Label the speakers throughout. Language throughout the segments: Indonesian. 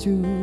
Speaker 1: ku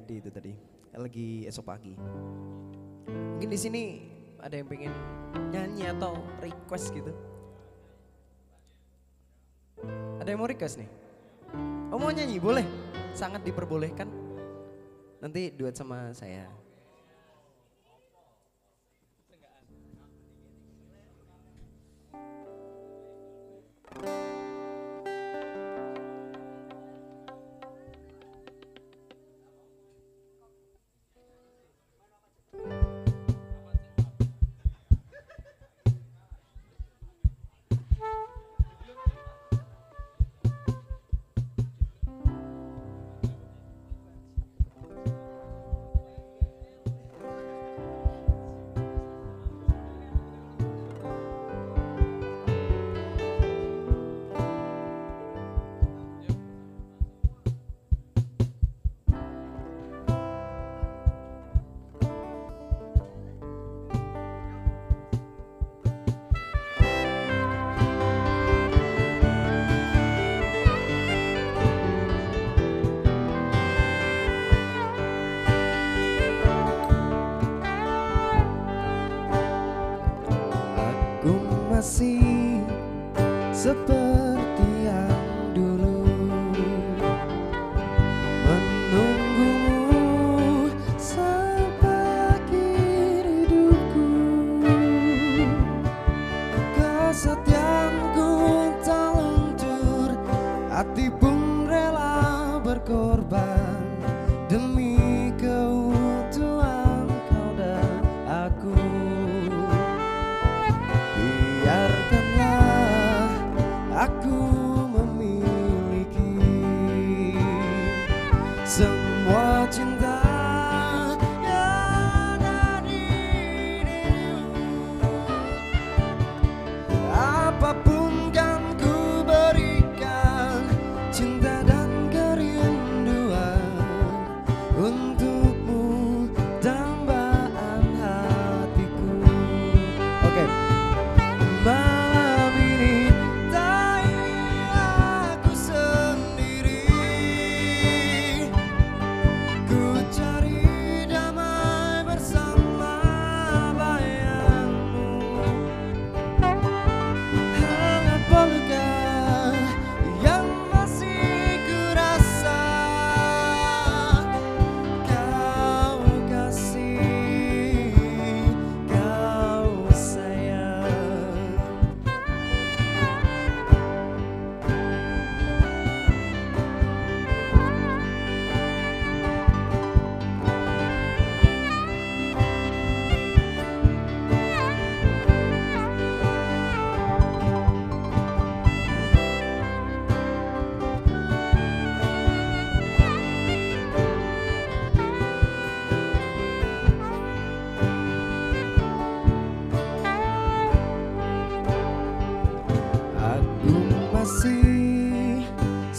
Speaker 1: Adi itu tadi. Lagi esok pagi. Mungkin di sini ada yang pengen nyanyi atau request gitu. Ada yang mau request nih? Oh mau nyanyi boleh, sangat diperbolehkan. Nanti duet sama saya.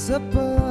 Speaker 1: supper.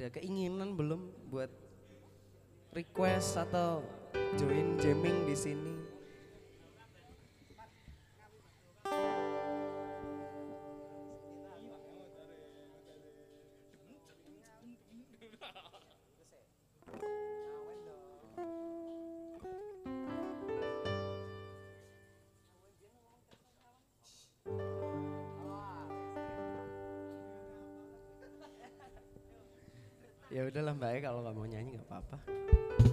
Speaker 1: ada keinginan belum buat request atau join jamming di sini? Ya udahlah Mbak ya kalau nggak mau nyanyi nggak apa-apa.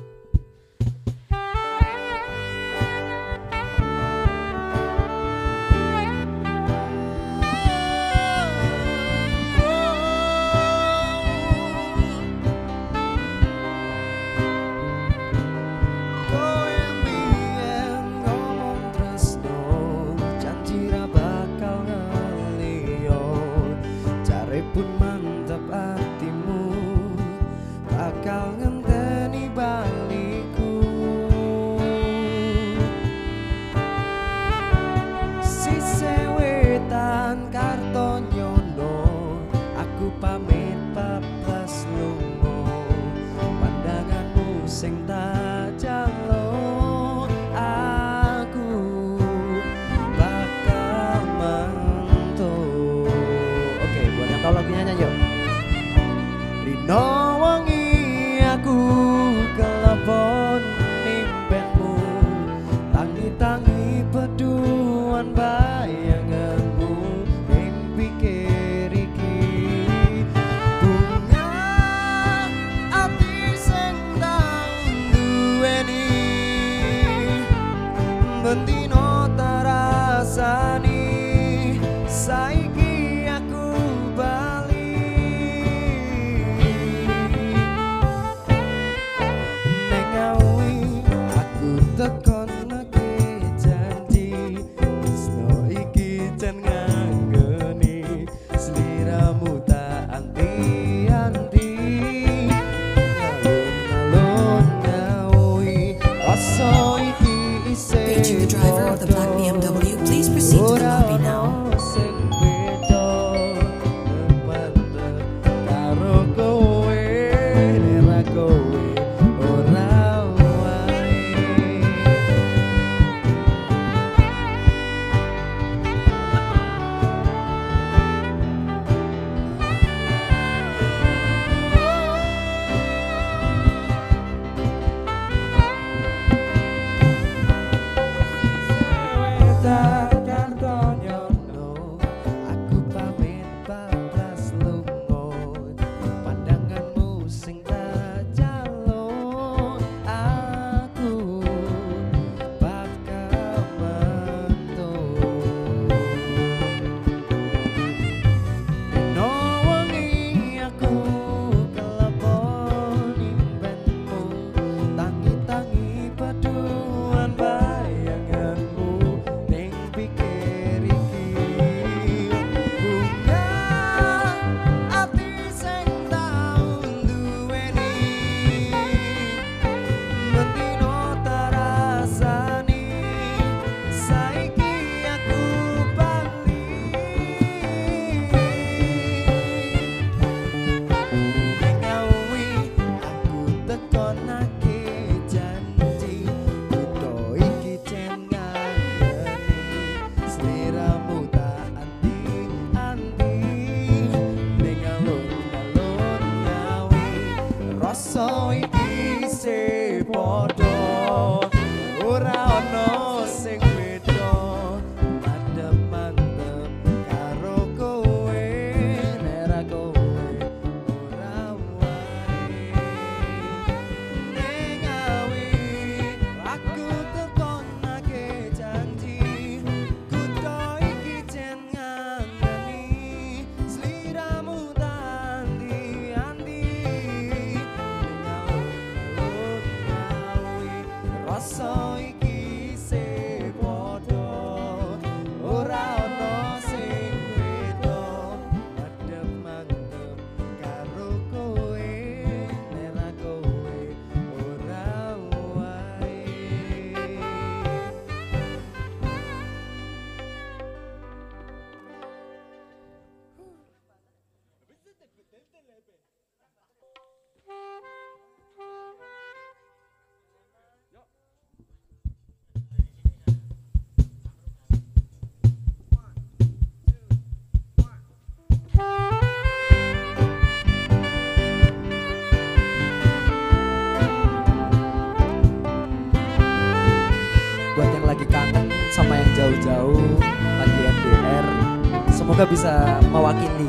Speaker 1: Semoga bisa mewakili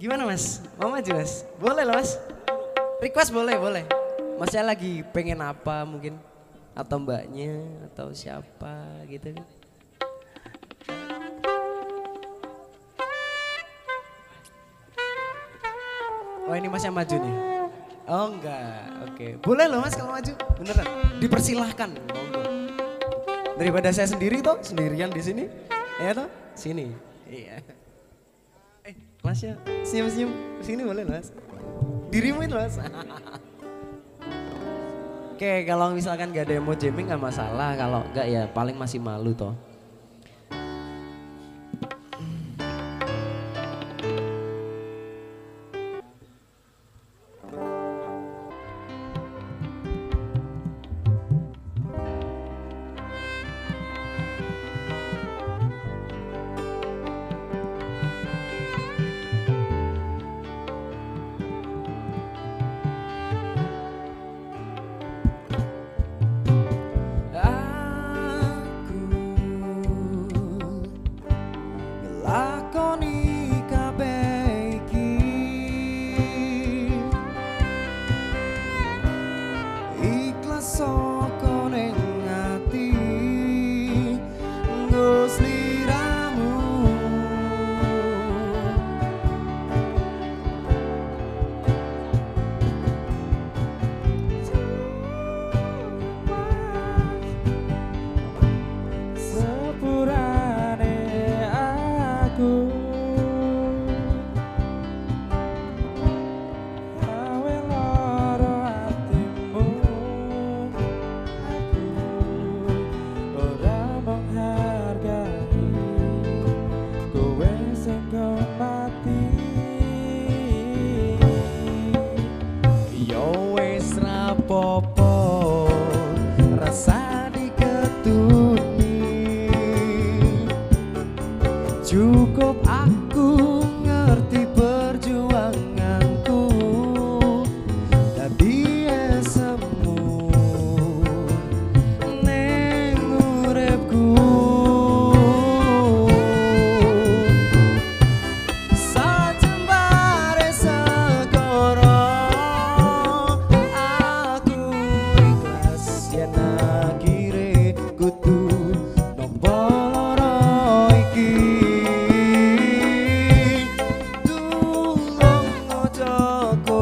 Speaker 1: Gimana mas? Mau maju mas? Boleh loh mas. Request boleh boleh. Masnya lagi pengen apa mungkin? Atau mbaknya atau siapa gitu kan? Oh ini mas yang maju nih? Oh enggak, oke. Boleh loh mas kalau maju, beneran. Dipersilahkan, monggo. Daripada saya sendiri toh, sendirian di sini. Ya toh, sini. Iya. Eh, masnya senyum-senyum. Sini boleh mas. Itu mas. Oke, kalau misalkan gak ada yang mau jamming gak masalah. Kalau enggak ya paling masih malu toh.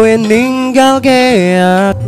Speaker 2: Kowe
Speaker 1: ninggalke aku Aku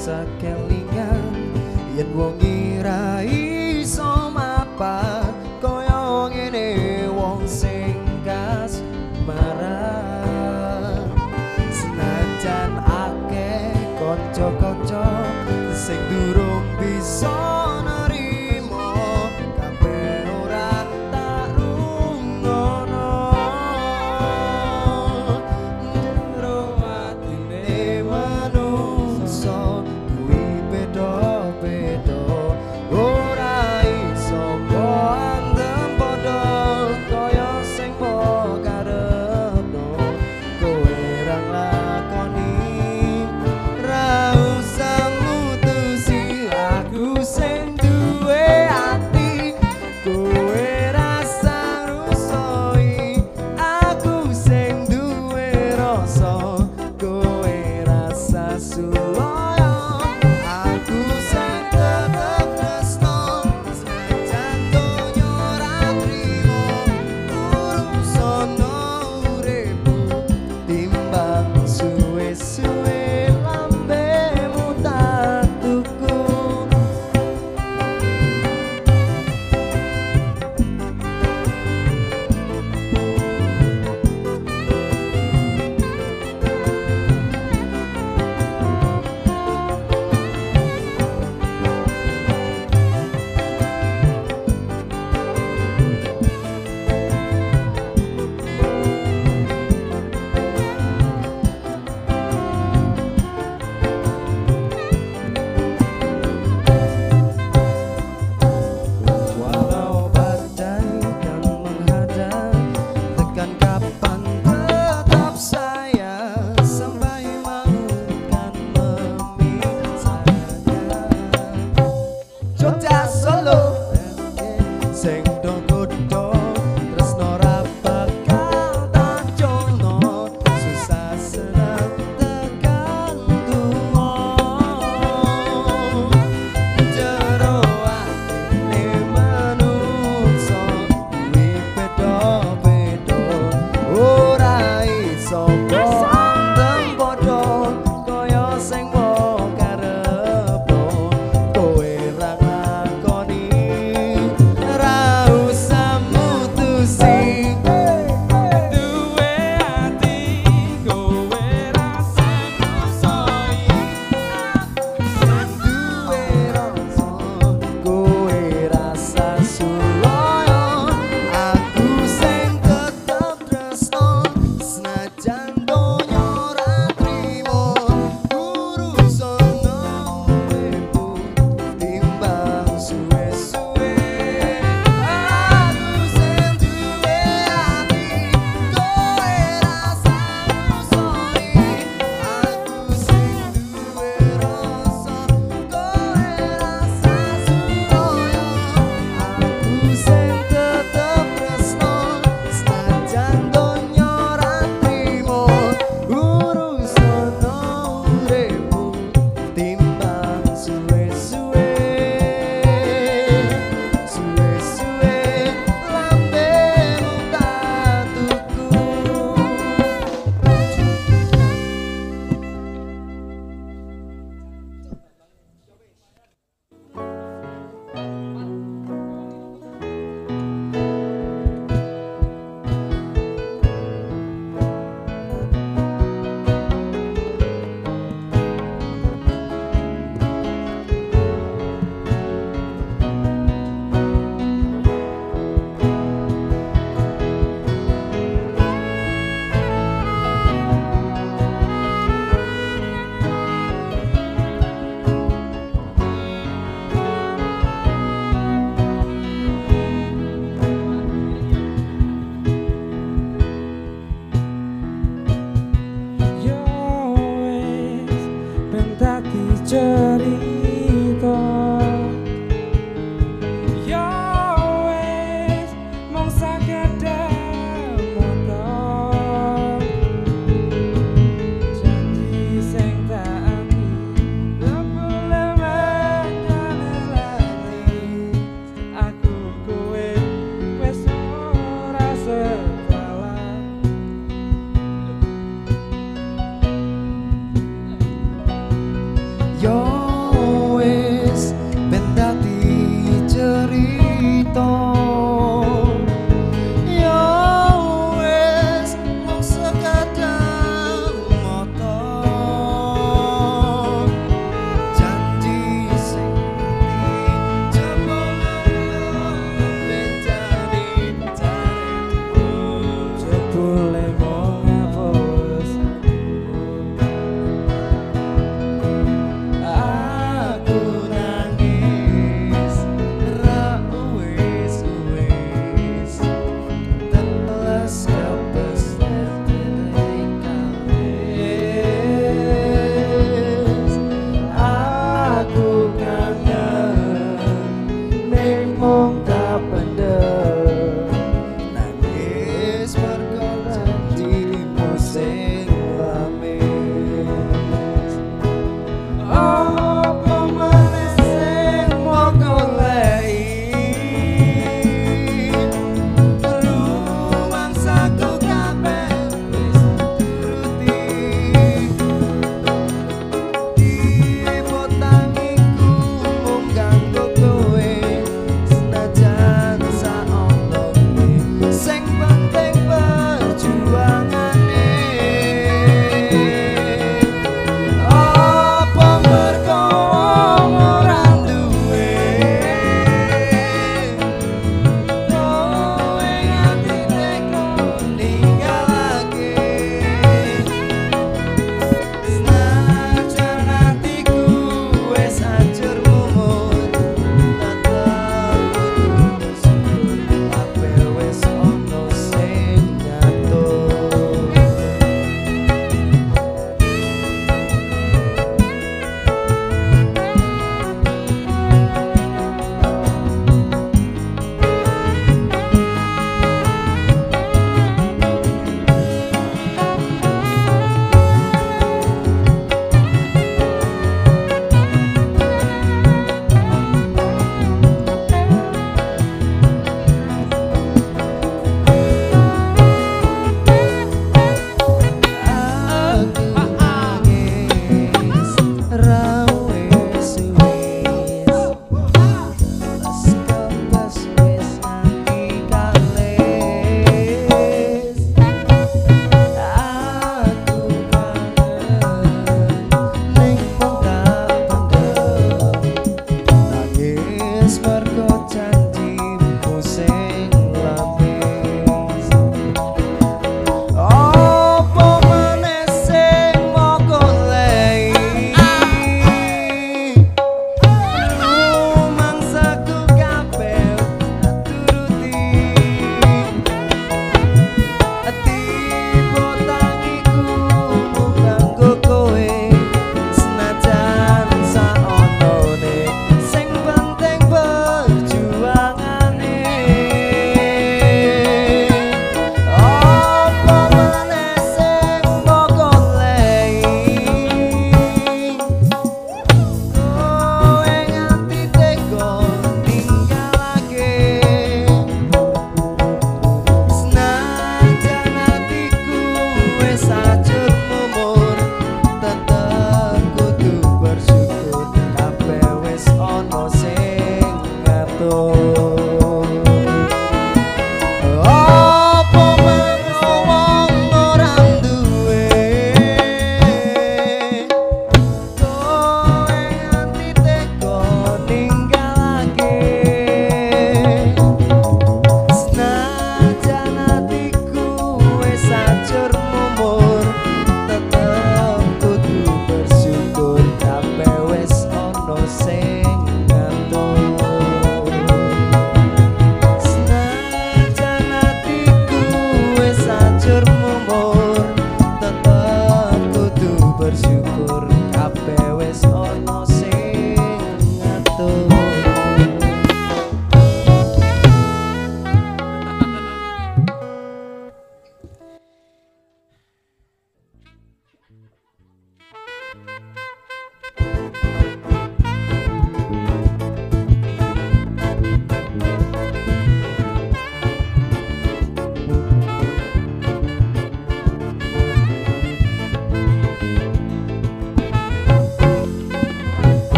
Speaker 1: Sakelingan yen wong ngira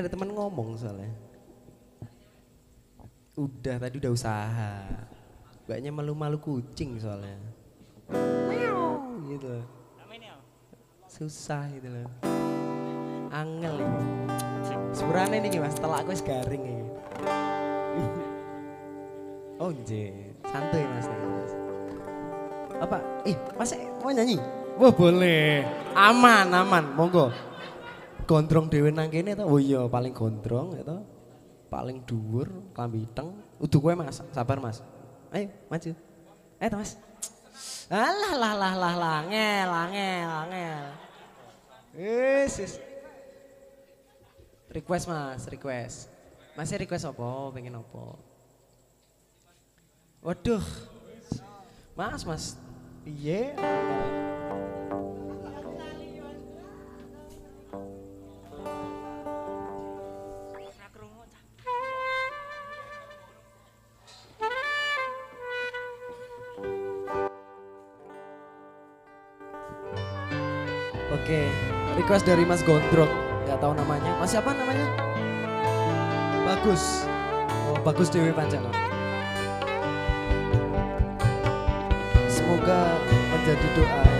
Speaker 1: ada teman ngomong soalnya. Udah tadi udah usaha. Mbaknya malu-malu kucing soalnya. Meow, gitu. Susah gitu loh. Angel nih. Sepurane nih mas, telak aku garing ini. oh nje, santuy mas, mas. Apa? Eh, mas mau nyanyi? Wah boleh. Aman, aman, monggo. Gondrong dewe nang kene to. Oh iya, paling gondrong itu. Paling dhuwur, klambi iteng. Udu kowe Mas, sabar Mas. Ayo, maju. Ayo Mas. Alah lah lah lah lah ngel, ngel, ngel. Wis, wis. Request Mas, request. Masih request apa? Pengen apa? Waduh. Mas, Mas. Piye? Oke, request dari Mas Gondrong. Gak tahu namanya. Mas siapa namanya? Bagus. Oh, Bagus Dewi Pancana. Semoga menjadi doa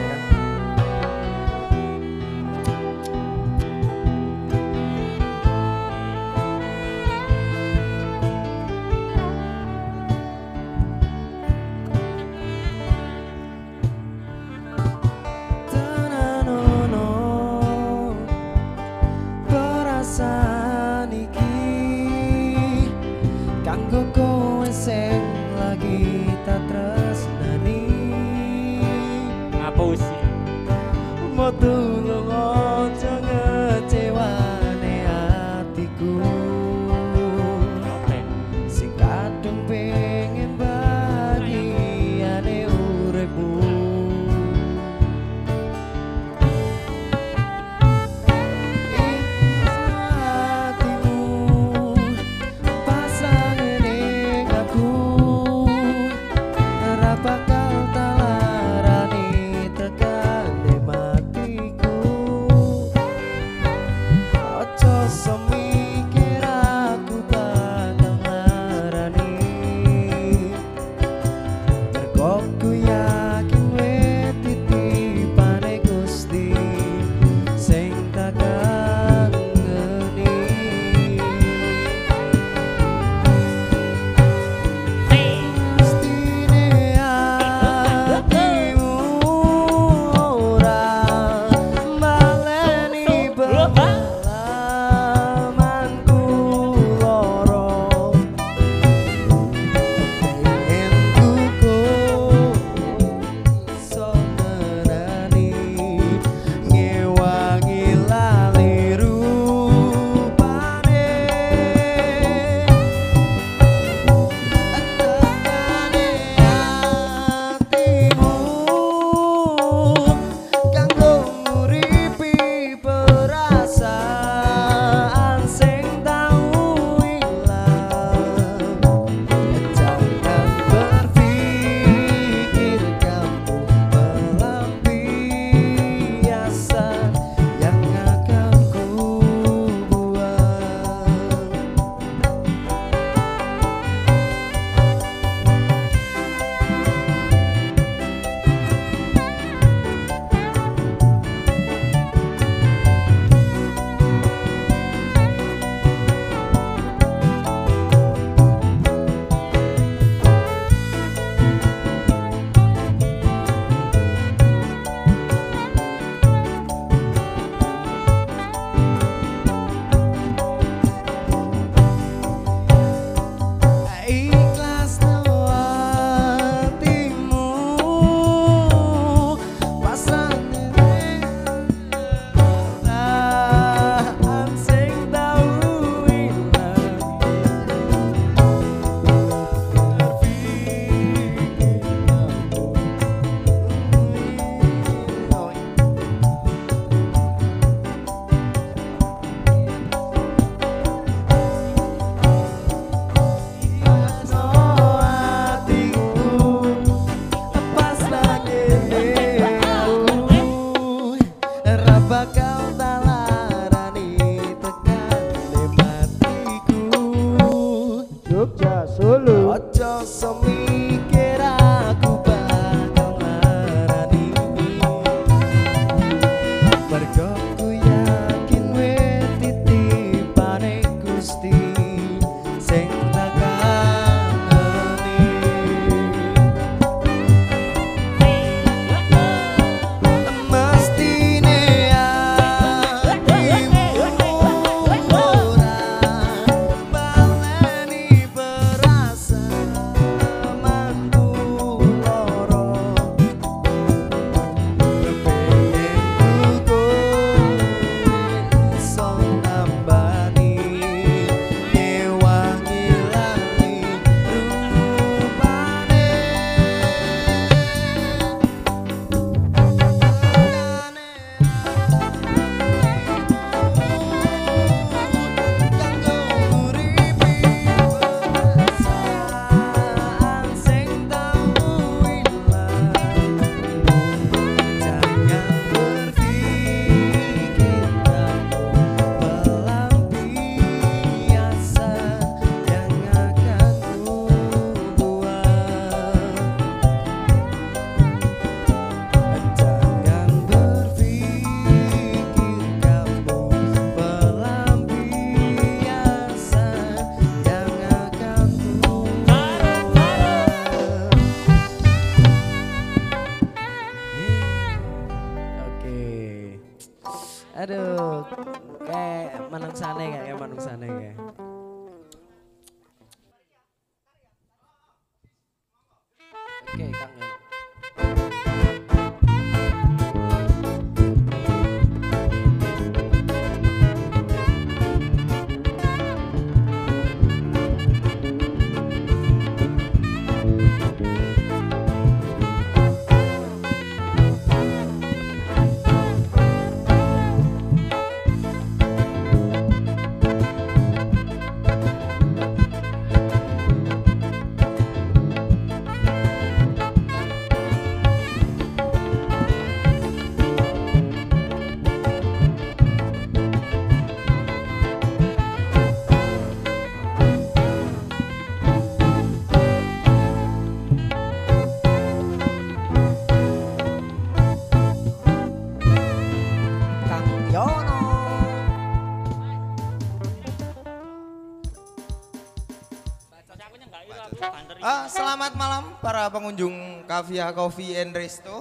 Speaker 3: para pengunjung Kavia Coffee and Resto.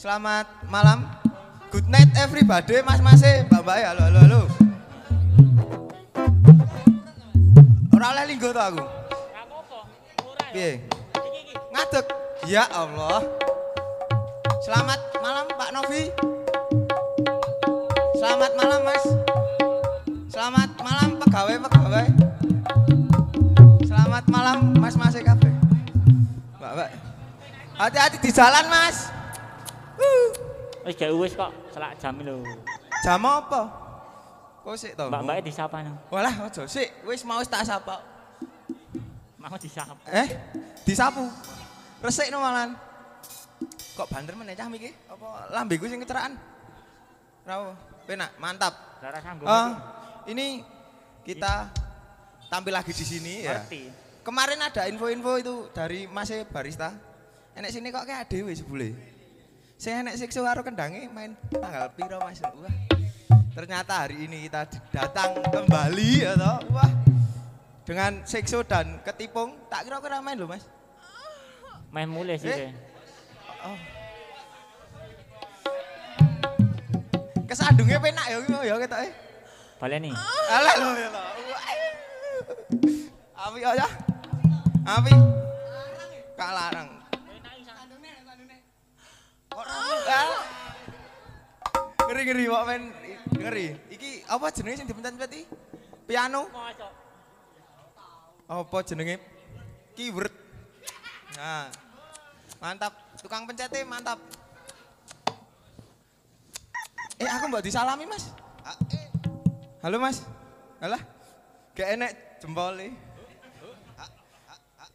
Speaker 3: Selamat malam. Good night everybody, Mas Mas, Mbak Mbak ya, halo halo halo. Ora oleh linggo to aku. Piye? Ngadeg. Ya Allah. Selamat malam Pak Novi. Selamat malam Mas. Selamat malam pegawai-pegawai. Selamat malam Mas Mas Kafe. Mbak. Hati-hati di jalan, Mas.
Speaker 4: Wis gak wis kok, selak jam lho.
Speaker 3: Jam apa? Kok sik to?
Speaker 4: Mbak-mbake disapa nang.
Speaker 3: Walah, ojo sik, wis mau tak sapa.
Speaker 4: Mau disapa.
Speaker 3: Eh, disapu. Resik no malan. Kok banter meneh cah iki? Apa lambeku sing kecerakan? Ora apa? Penak, mantap.
Speaker 4: Lara sanggup.
Speaker 3: Ah, ini kita tampil lagi di sini ya.
Speaker 4: Ngerti.
Speaker 3: Kemarin ada info-info itu dari Mas E Barista. Enek sini kok kayak dhewe sebule. Saya enek sikso karo kendange main tanggal piro Mas? Wah. Ternyata hari ini kita datang kembali ya toh. Wah. Dengan sikso dan ketipung, tak kira-kira main loh Mas.
Speaker 4: Main mulai sih.
Speaker 3: Eh. Oh. Kesandungnya penak ya ya ketoke.
Speaker 4: Baleni.
Speaker 3: Alah lho ya toh. Api aja. Api. Kak larang. Ngeri ngeri kok men ngeri. Iki apa jenenge sing dipencet-pencet iki? Piano. Apa jenenge? Keyword. Nah. Mantap. Tukang pencetnya mantap. Eh aku mbak disalami mas. Ah, eh. Halo mas. Alah. Gak enek jempolnya.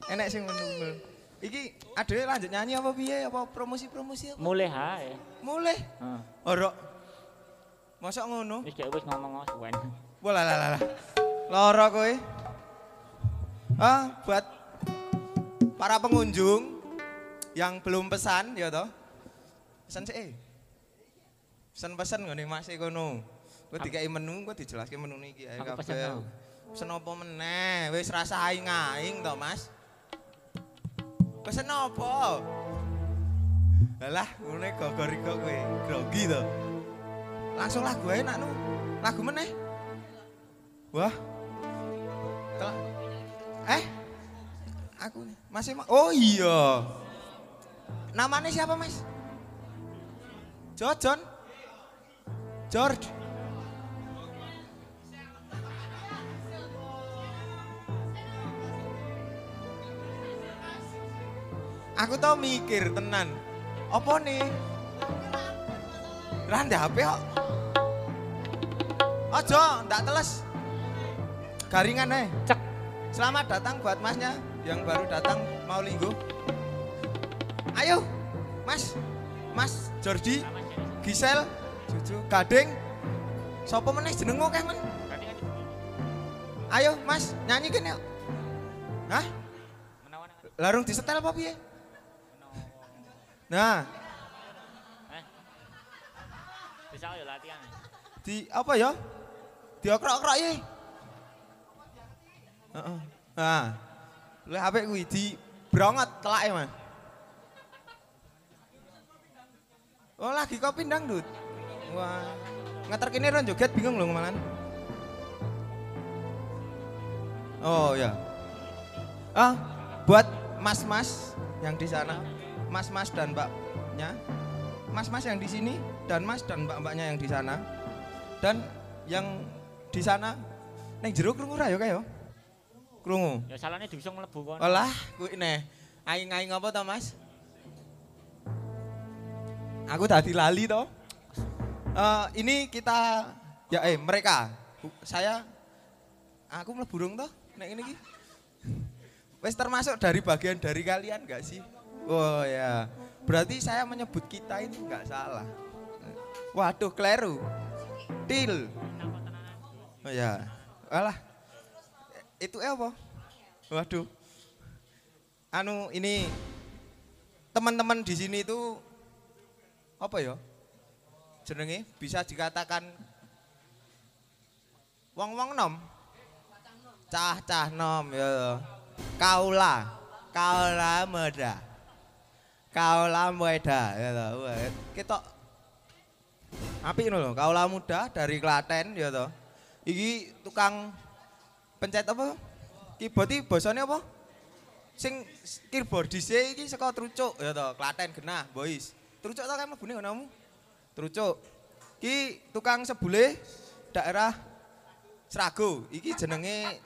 Speaker 3: Enek sing ngono. Iki adewe lanjut nyanyi apa piye? Apa promosi-promosi apa?
Speaker 4: Mulai hae.
Speaker 3: Mulai.
Speaker 4: Heeh.
Speaker 3: Ora. Mosok ngono?
Speaker 4: Wis gak wis ngomong suwen.
Speaker 3: Wah lah lah lah. Lara kowe. Ah, buat para pengunjung yang belum pesan ya toh. Pesan sih. eh. Pesan-pesan ngene Mas kono. Kowe dikai menu, kowe dijelaske menu ae
Speaker 4: Aku
Speaker 3: kabeh.
Speaker 4: pesen no.
Speaker 3: Pesen apa meneh? Wis rasa aing-aing to, Mas. Pesen apa? Alah, ngene gogor-gogor kowe, grogi to. Langsung lagu ae nak nu. Lagu meneh. Wah. Telah. Eh? Aku. Masih ma Oh iya. Namanya siapa, Mas? Jojon. George. Aku tau mikir tenan. Apa nih? Ndek HP kok. Ojo, ndak teles. Garingan eh.
Speaker 4: Cek.
Speaker 3: Selamat datang buat masnya yang baru datang mau linggo. Ayo, Mas. Mas Jordi, Gisel, Juju, Gading. Sopo meneh jenengmu keh men? Ayo, Mas, nyanyi kene yuk. Hah? Larung disetel apa piye? Nah,
Speaker 4: Bisa yo latihan.
Speaker 3: di apa ya? Diokrok-okrok ye. Heeh. Nah. Lah apik kuwi di brongot telake, Mas. Oh, lagi kau pindang, Dut. Wah. Ngeter kene ron joget bingung lho malan. Oh ya. Ah, buat mas-mas yang di sana, mas-mas dan mbaknya, mas-mas yang di sini dan mas dan mbak-mbaknya yang di sana, dan yang di sana, neng jeruk krungu ra ya kayo? Krungu.
Speaker 4: Ya salahnya diusung mlebu kon.
Speaker 3: Olah, kuwi neh. Aing-aing apa to, Mas? Aku tadi lali toh. Eh, ini kita ya eh mereka. Saya aku mlebu burung toh nek ini ki. Wes termasuk dari bagian dari kalian enggak sih? Oh ya. Berarti saya menyebut kita ini enggak salah. Waduh, kleru. Til. Oh ya. Alah. Itu eh apa? Waduh. Anu ini teman-teman di sini itu apa ya? Jenenge bisa dikatakan wong-wong nom. Cah-cah nom ya. Kaula, kaula muda. Kaula muda Kita apik ngono lho, kaula muda dari Klaten ya. Iki tukang pencet apa? Keyboard iki apa? Sing keyboardis iki saka Trucuk ya toh, Klaten genah, boys. Trucuk to kan mlebune ngonomu? Trucuk. Ki tukang sebule daerah Serago. Iki jenenge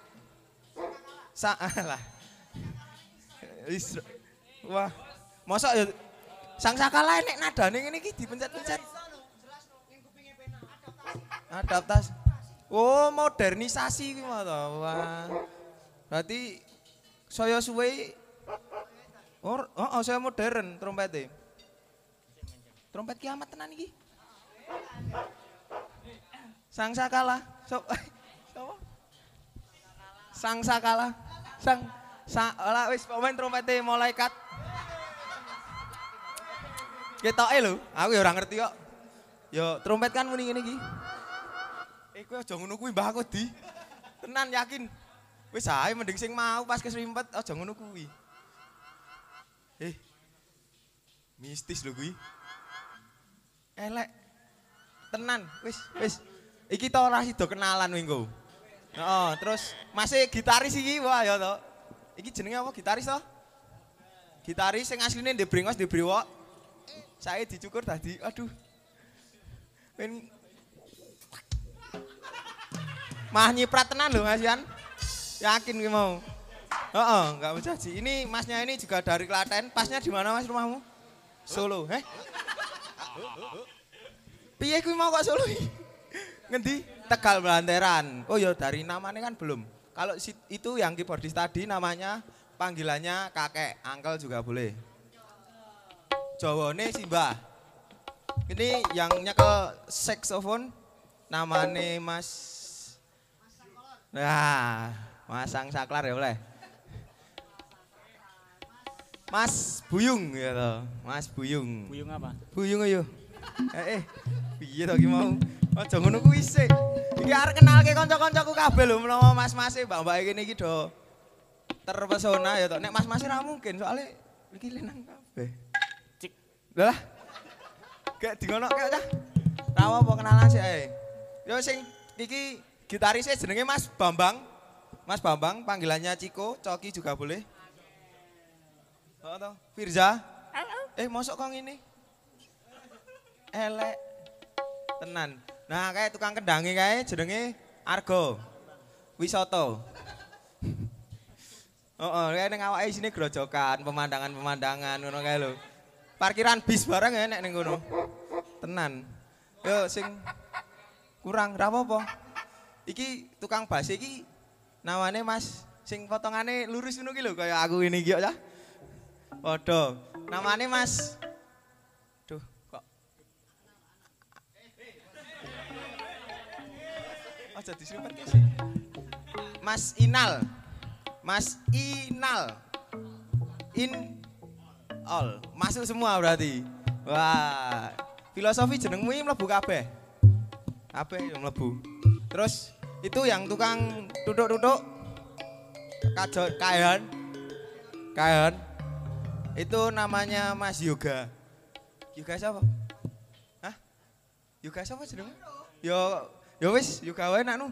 Speaker 3: Salah. Wis wah. Mosok ya sang sakala nek nadane ngene iki dipencet-pencet. Adaptasi. Oh, modernisasi kuwi mah to. Wah. Berarti saya suwe Oh, oh, saya modern trompete. Trompet kiamat tenan iki. Sang sakala. So, sapa? Sang sakala. Sang sa ala wis pemain trompete malaikat. Ketoke lho, aku ya ora ngerti kok. Yo trompet kan muni ngene iki. Eh kowe aja ngono kuwi Mbah aku di. Tenan yakin. Wis ae mending sing mau pas kesrimpet aja ngono kuwi. Eh. Mistis lho kuwi. Elek. Tenan, wis wis. Iki to ora sida kenalan wingko. Heeh, terus masih gitaris iki wah ya to. Iki jenenge apa gitaris to? Gitaris sing asline ndek brengos ndek brewok. Saya dicukur tadi, aduh. Ben Mah nyiprat tenan lho Mas Yan. Yakin ki mau. Heeh, enggak menjanji. Ini masnya ini juga dari Klaten. Pasnya di mana Mas rumahmu? Solo, heh? Piye kuwi mau kok Solo? iki? Ngendi? Tegal Belanteran. Oh ya dari namanya kan belum. Kalau itu yang keyboardis tadi namanya panggilannya kakek, angkel juga boleh. Jawane Simbah. Ini yang nyekel saxophone namanya Mas Nah, Masang Saklar ya boleh. Mas Buyung ya toh. Mas Buyung.
Speaker 4: Buyung apa?
Speaker 3: Buyung ayo. Eh, eh. Piye to ki mau? Aja ngono kuwi sik. Iki arep kenalke kanca-kancaku kabeh lho menawa mas-mase mbak-mbak kene iki do terpesona ya toh. Nek mas-mase ra mungkin soalnya iki lenang kabeh. Lah. Gak dingonokke cah. Ra apa kenalan sik ae. Yo sing iki gitarisnya jenenge Mas Bambang. Mas Bambang panggilannya Ciko, Coki juga boleh. Oh, toh. Firza. Eh, mosok kok ngene? Elek. Tenan. Nah, kayak tukang kendangi kae jenenge Argo. Wisoto. Oh, oh kayak ning awake sini grojokan, pemandangan-pemandangan ngono kae lho. Parkiran bis bareng ya nek ning ngono. Tenan. Yo sing kurang ra apa-apa. Iki tukang bass iki namanya Mas sing potongane lurus ngono ki lho kaya aku ini iki ya. Padha. Namanya Mas Duh, kok Aja disumpet sih. Mas Inal. Mas Inal. In all. Masuk semua berarti. Wah. Filosofi jenengmu ini mlebu kabeh. Kabeh yang mlebu. Terus itu yang tukang duduk-duduk kajo kayan. Kayan. Itu namanya Mas Yoga. Yoga siapa? Hah? Yoga siapa jenengmu? Yo yo wis Yoga wae nak nu.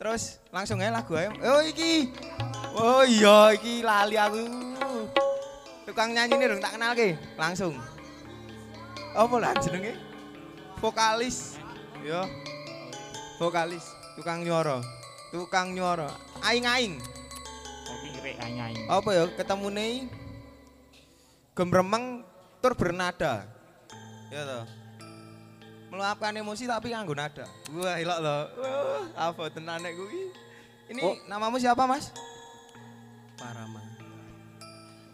Speaker 3: Terus langsung aja lagu aja. Oh iki. Oh iya iki lali aku. Tukang nyanyi ini dong tak kenal ke. Langsung. Apa lah jenenge? Vokalis. Yo. Vokalis. Tukang nyoro. Tukang nyoro. Aing-aing.
Speaker 4: Aing-aing.
Speaker 3: Apa ya ketemu nih? Gemremeng tur bernada. Ya toh. Meluapkan emosi tapi nganggo nada. Wah, ilok loh. Wah, apa tenan nek kuwi? Ini
Speaker 4: Oh.
Speaker 3: namamu siapa, Mas?
Speaker 1: Parama.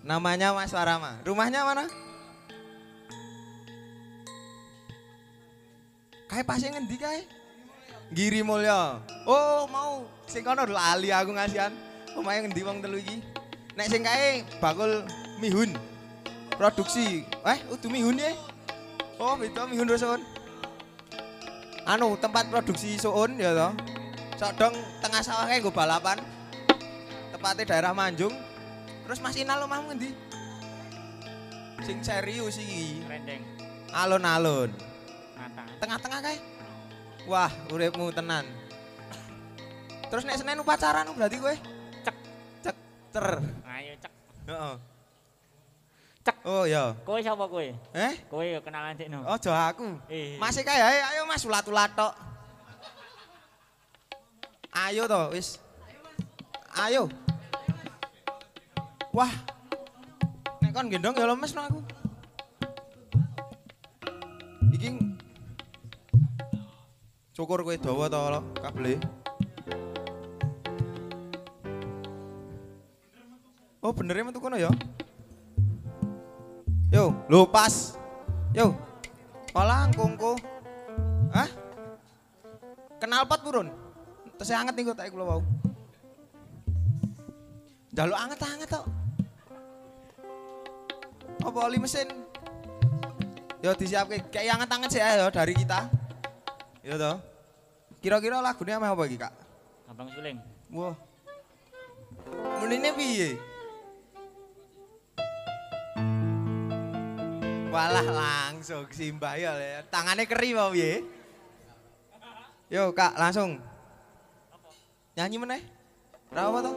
Speaker 3: Namanya Mas Warama. Rumahnya mana? Kae pasti ngendi kae? Giri Mulya. Oh, mau sing kono lali aku ngasihan. Omahe ngendi wong telu iki? Nek sing kae bakul mihun. Produksi. Eh, udah mihun ya? Oh, beda mihun rusun. Anu, tempat produksi suun ya toh. Sok dong tengah sawah kae nggo balapan. Tepatnya daerah Manjung. Terus Mas Inal omahmu ngendi? Sing serius iki.
Speaker 4: Rendeng.
Speaker 3: Alun-alun.
Speaker 4: Mata.
Speaker 3: Tengah-tengah kae. Wah, uripmu tenan. Terus nek Senin upacaran berarti kowe
Speaker 4: Cek.
Speaker 3: cek ter.
Speaker 4: Ayo cek.
Speaker 3: Heeh.
Speaker 4: Cek.
Speaker 3: Oh iya.
Speaker 4: Kowe sapa kowe?
Speaker 3: Eh?
Speaker 4: Kowe yo kenalan sik no.
Speaker 3: Ojo aku.
Speaker 4: Eh.
Speaker 3: Masih kae ae, ayo Mas ulat-ulat tok. Ayo to, wis. Ayo. Wah. Nek kon gendong ya lemes no aku. Iki Cukur kowe dawa to lo kabele. Oh bener metu kono ya? Yo, lho pas. Yo. Palangkungku. Hah? Kenal pot purun. Terus anget nih tak kula wau. Jaluk anget-anget tok. Apa oli mesin? Yo disiapke kayak anget-anget sih ya dari kita. Yo toh. Kira-kira lagunya apa iki, Kak?
Speaker 4: Abang Suling.
Speaker 3: Wah. Munine piye? Walah langsung simbah ya. Tangannya keri mau piye? Yo, Kak, langsung. Nyanyi meneh. Ra apa to?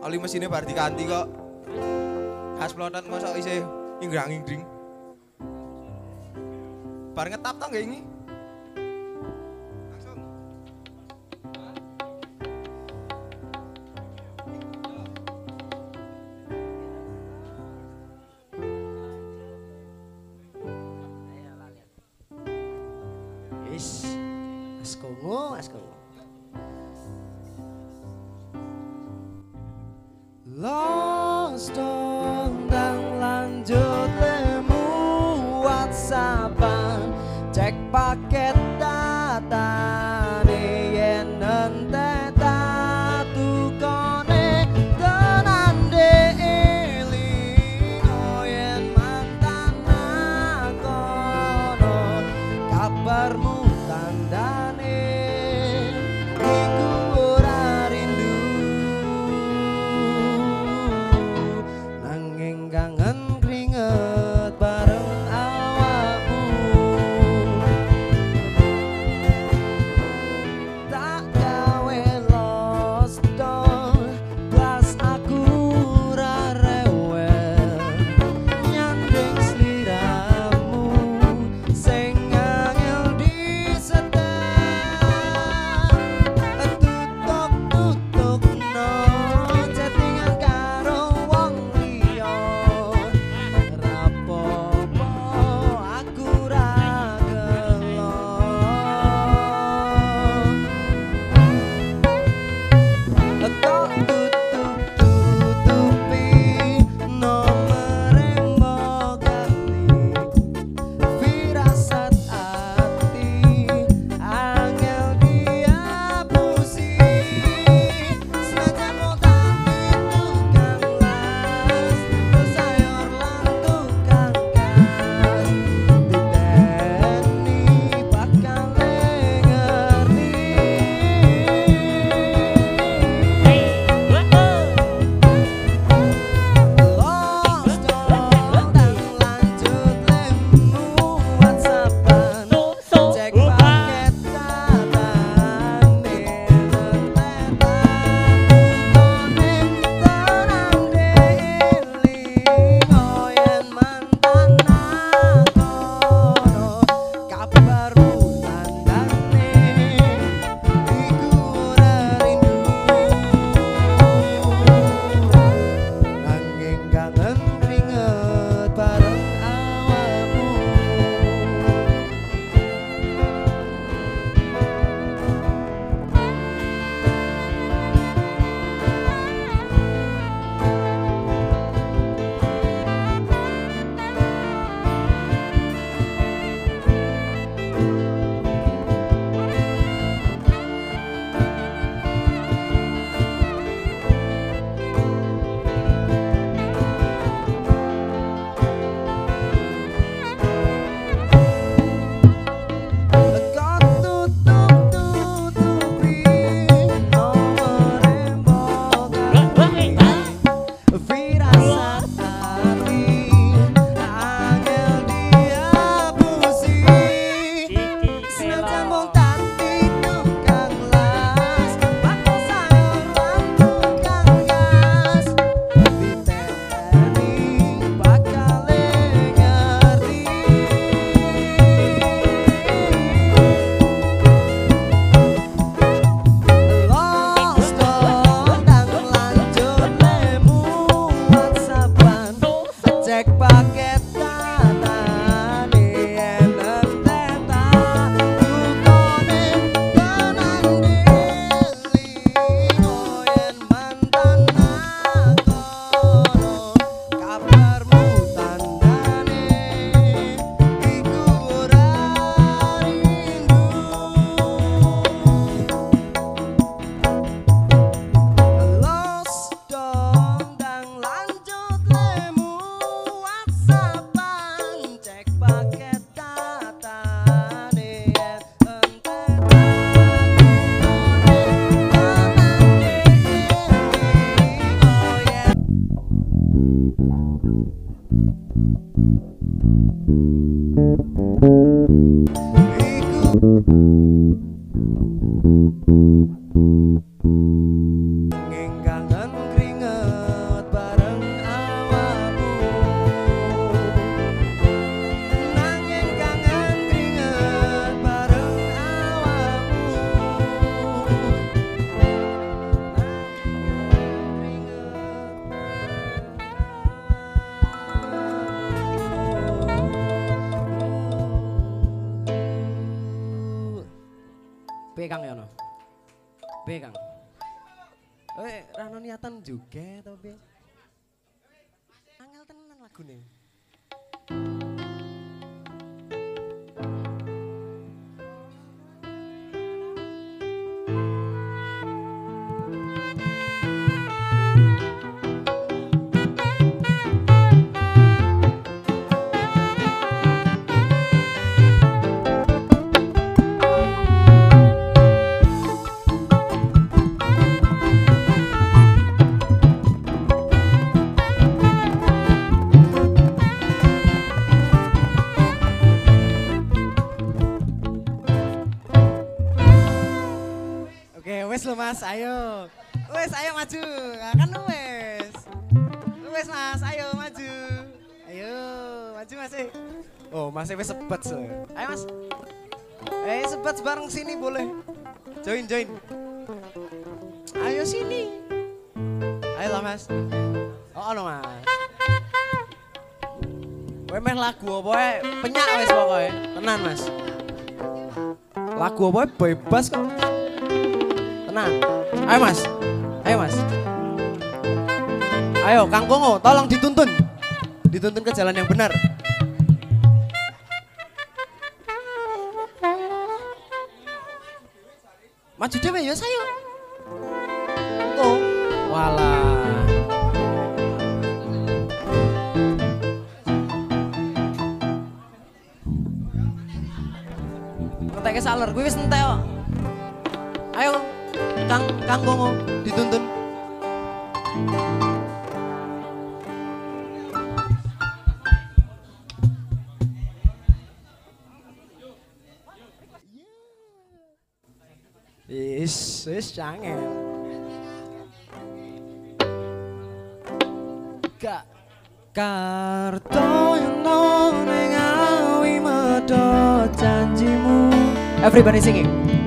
Speaker 3: Oli mesinnya bar diganti kok. Khas plotot mosok isih inggrang-ingring. Bar ngetap to nggih ini?
Speaker 1: Wes sebat so. Ayo mas. Eh, sebat bareng sini boleh. Join, join. Ayo sini. Ayo lah mas. Oh, no mas. Kowe meh lagu apa ae? Penyak wes pokoknya. Tenan mas. Lagu apa bebas kok. Tenang. Ayo mas. Ayo mas. Ayo Kang Kongo, tolong dituntun. Dituntun ke jalan yang benar. Maju dewe ya sayo. Oh, walah. Ngetek saler, gue wis entek kok. Ayo, Kang Kang Kongo dituntun. Is, is cangen. Kak Karto yono ning awi medho janjimu. Everybody singing.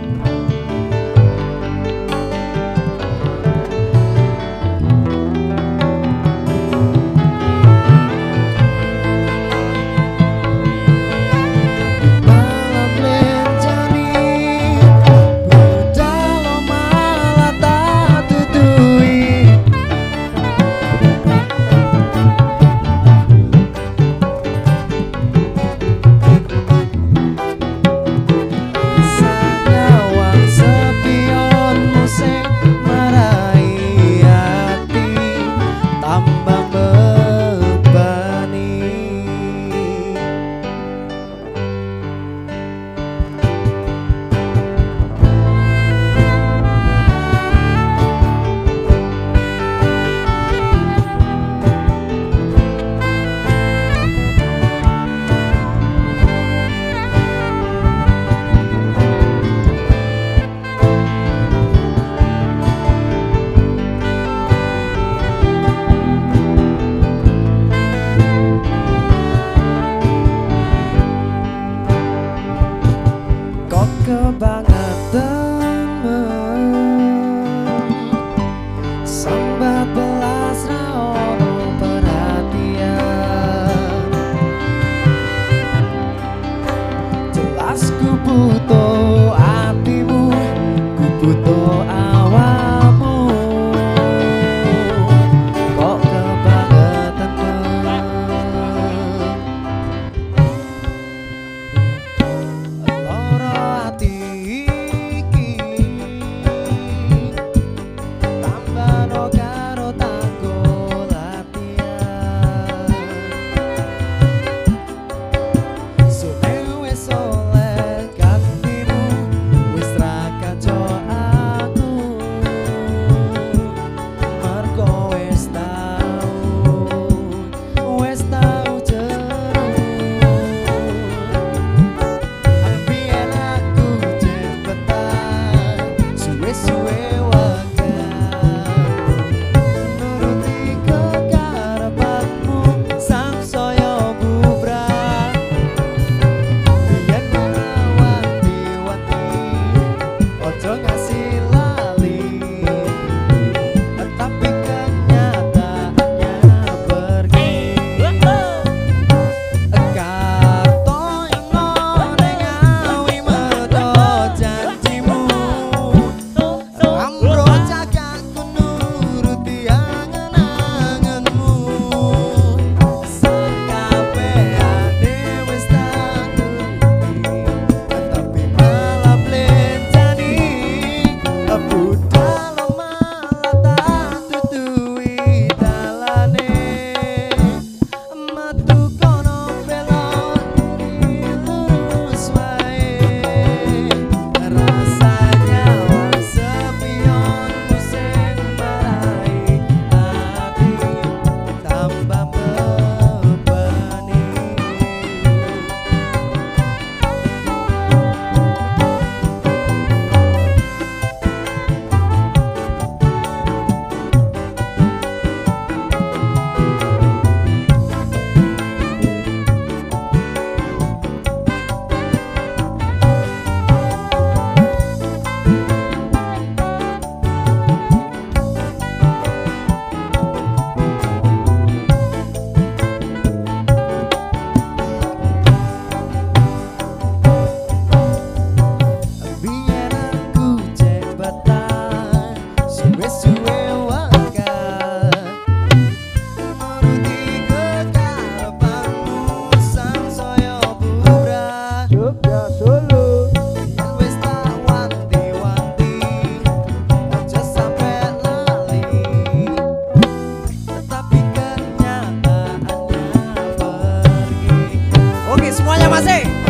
Speaker 1: Jose.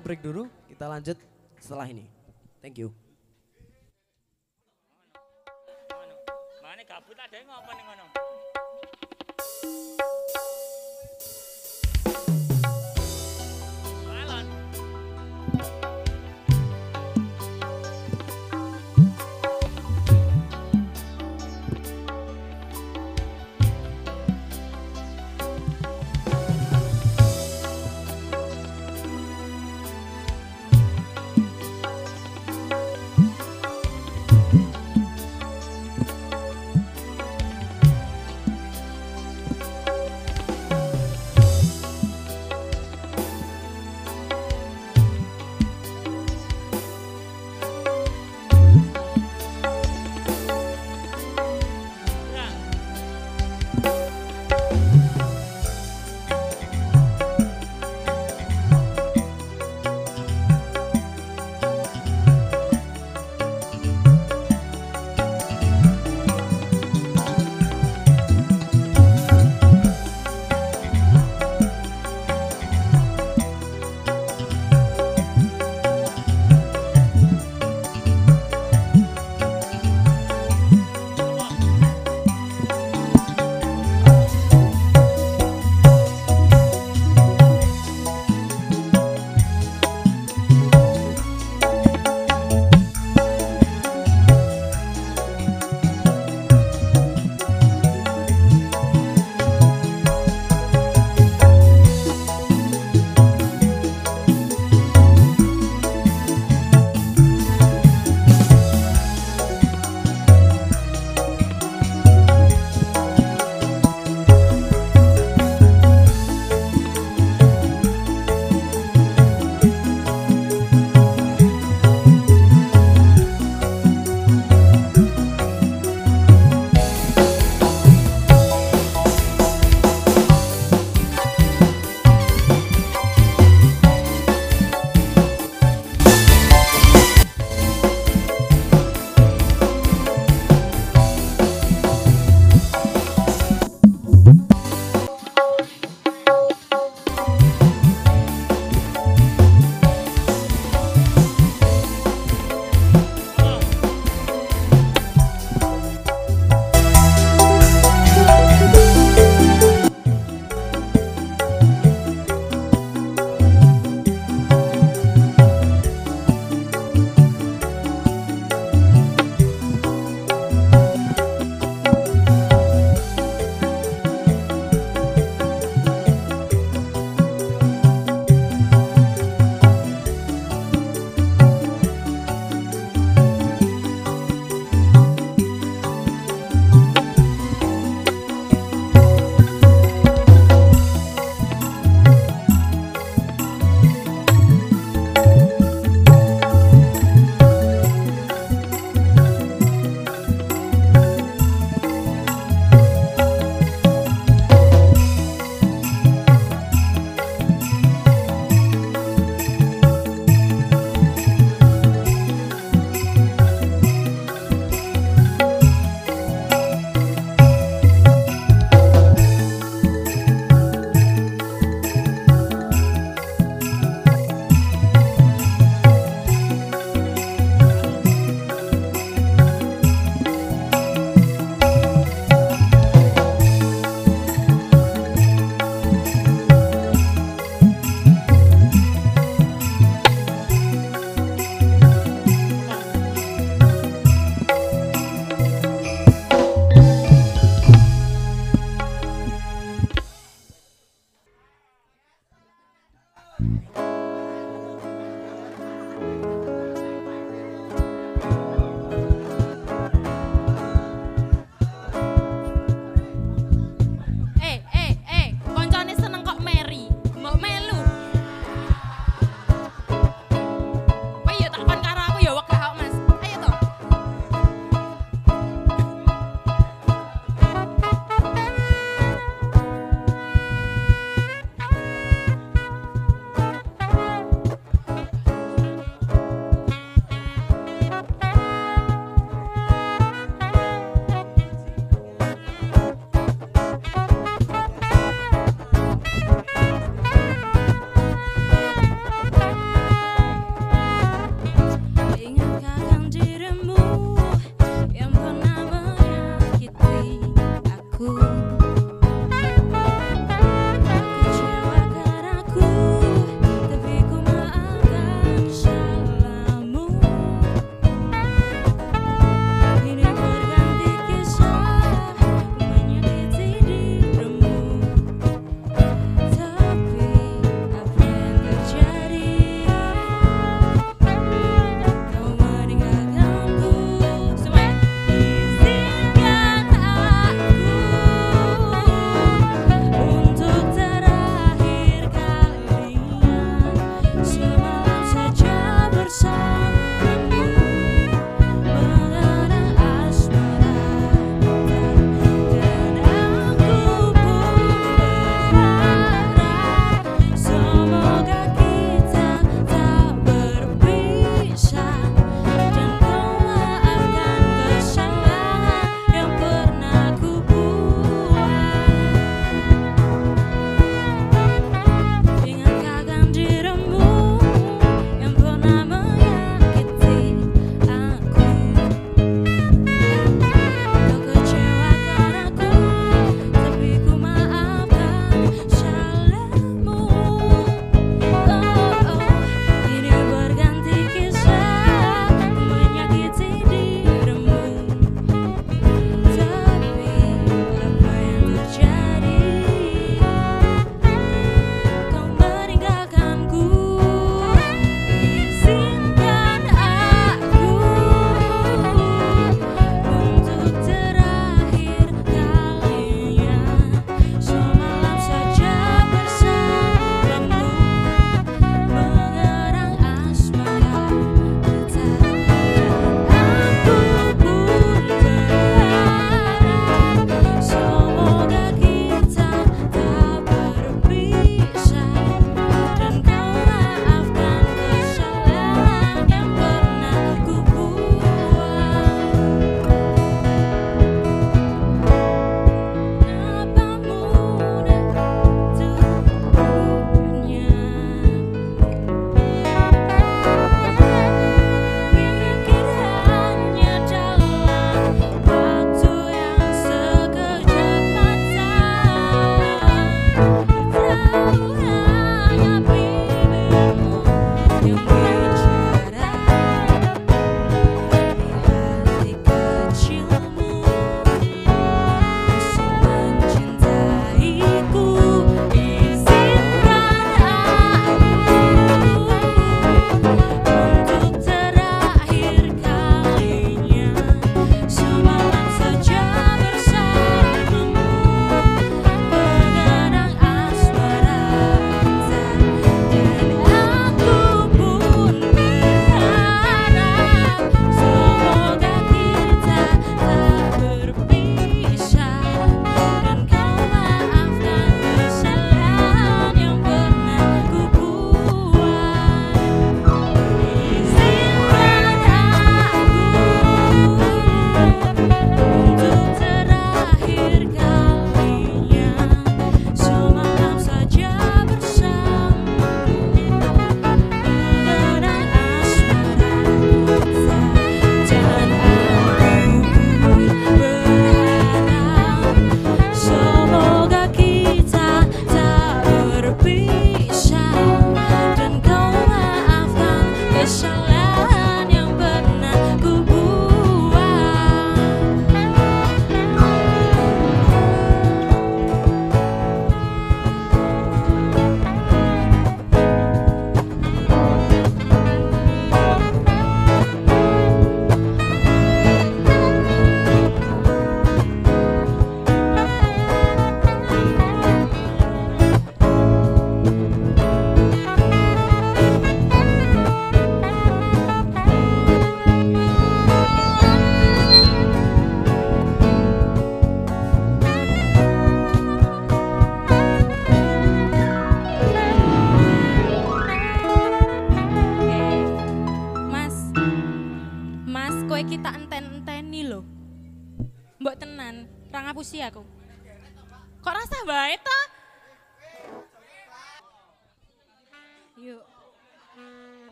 Speaker 1: Break dulu, kita lanjut setelah ini. Thank you.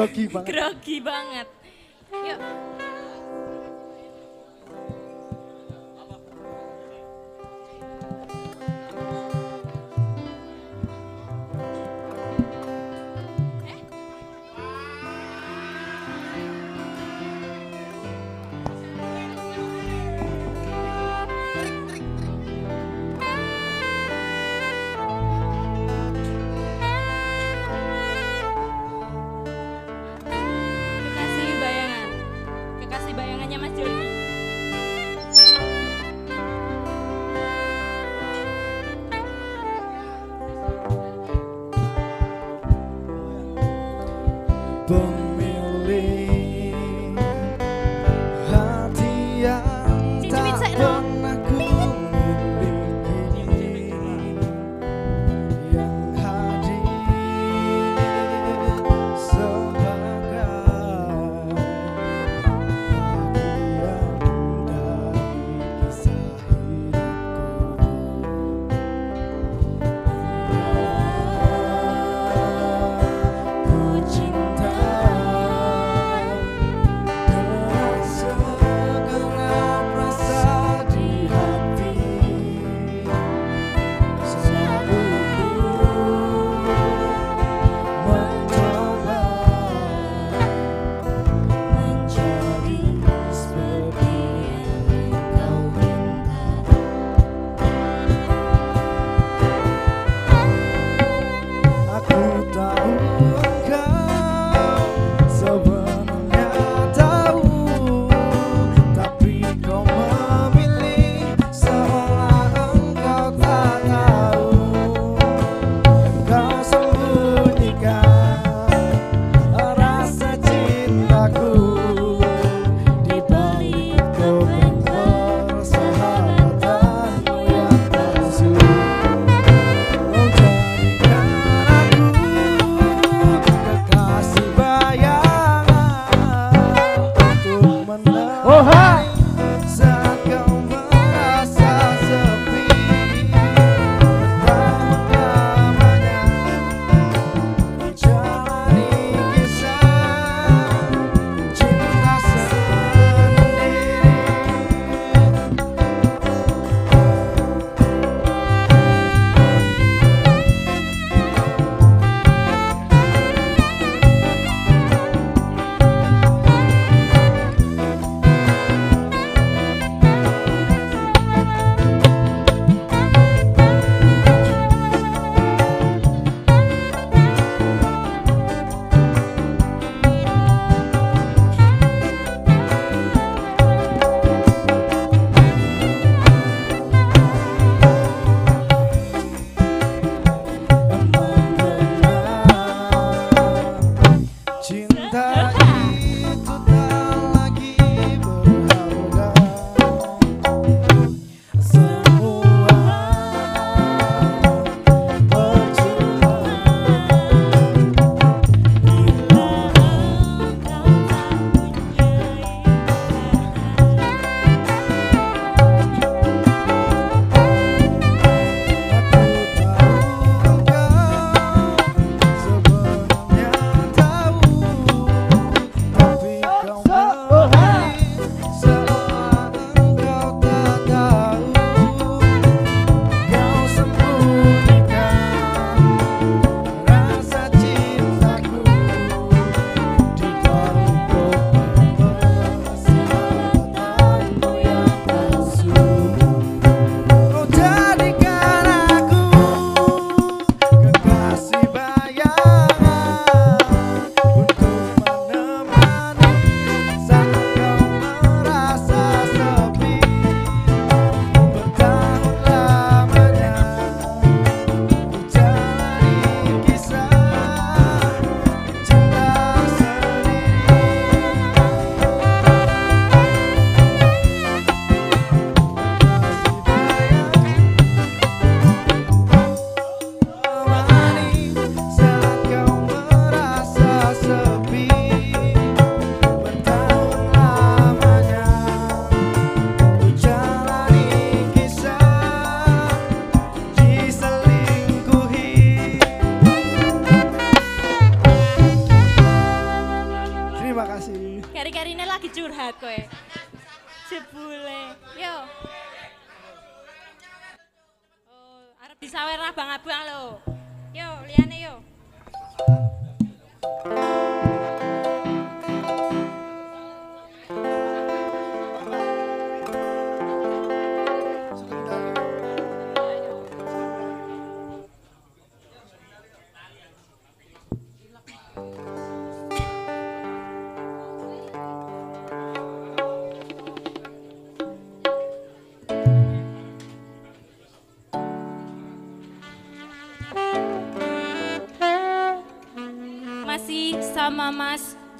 Speaker 1: Grogi
Speaker 5: banget.
Speaker 1: Grogi banget.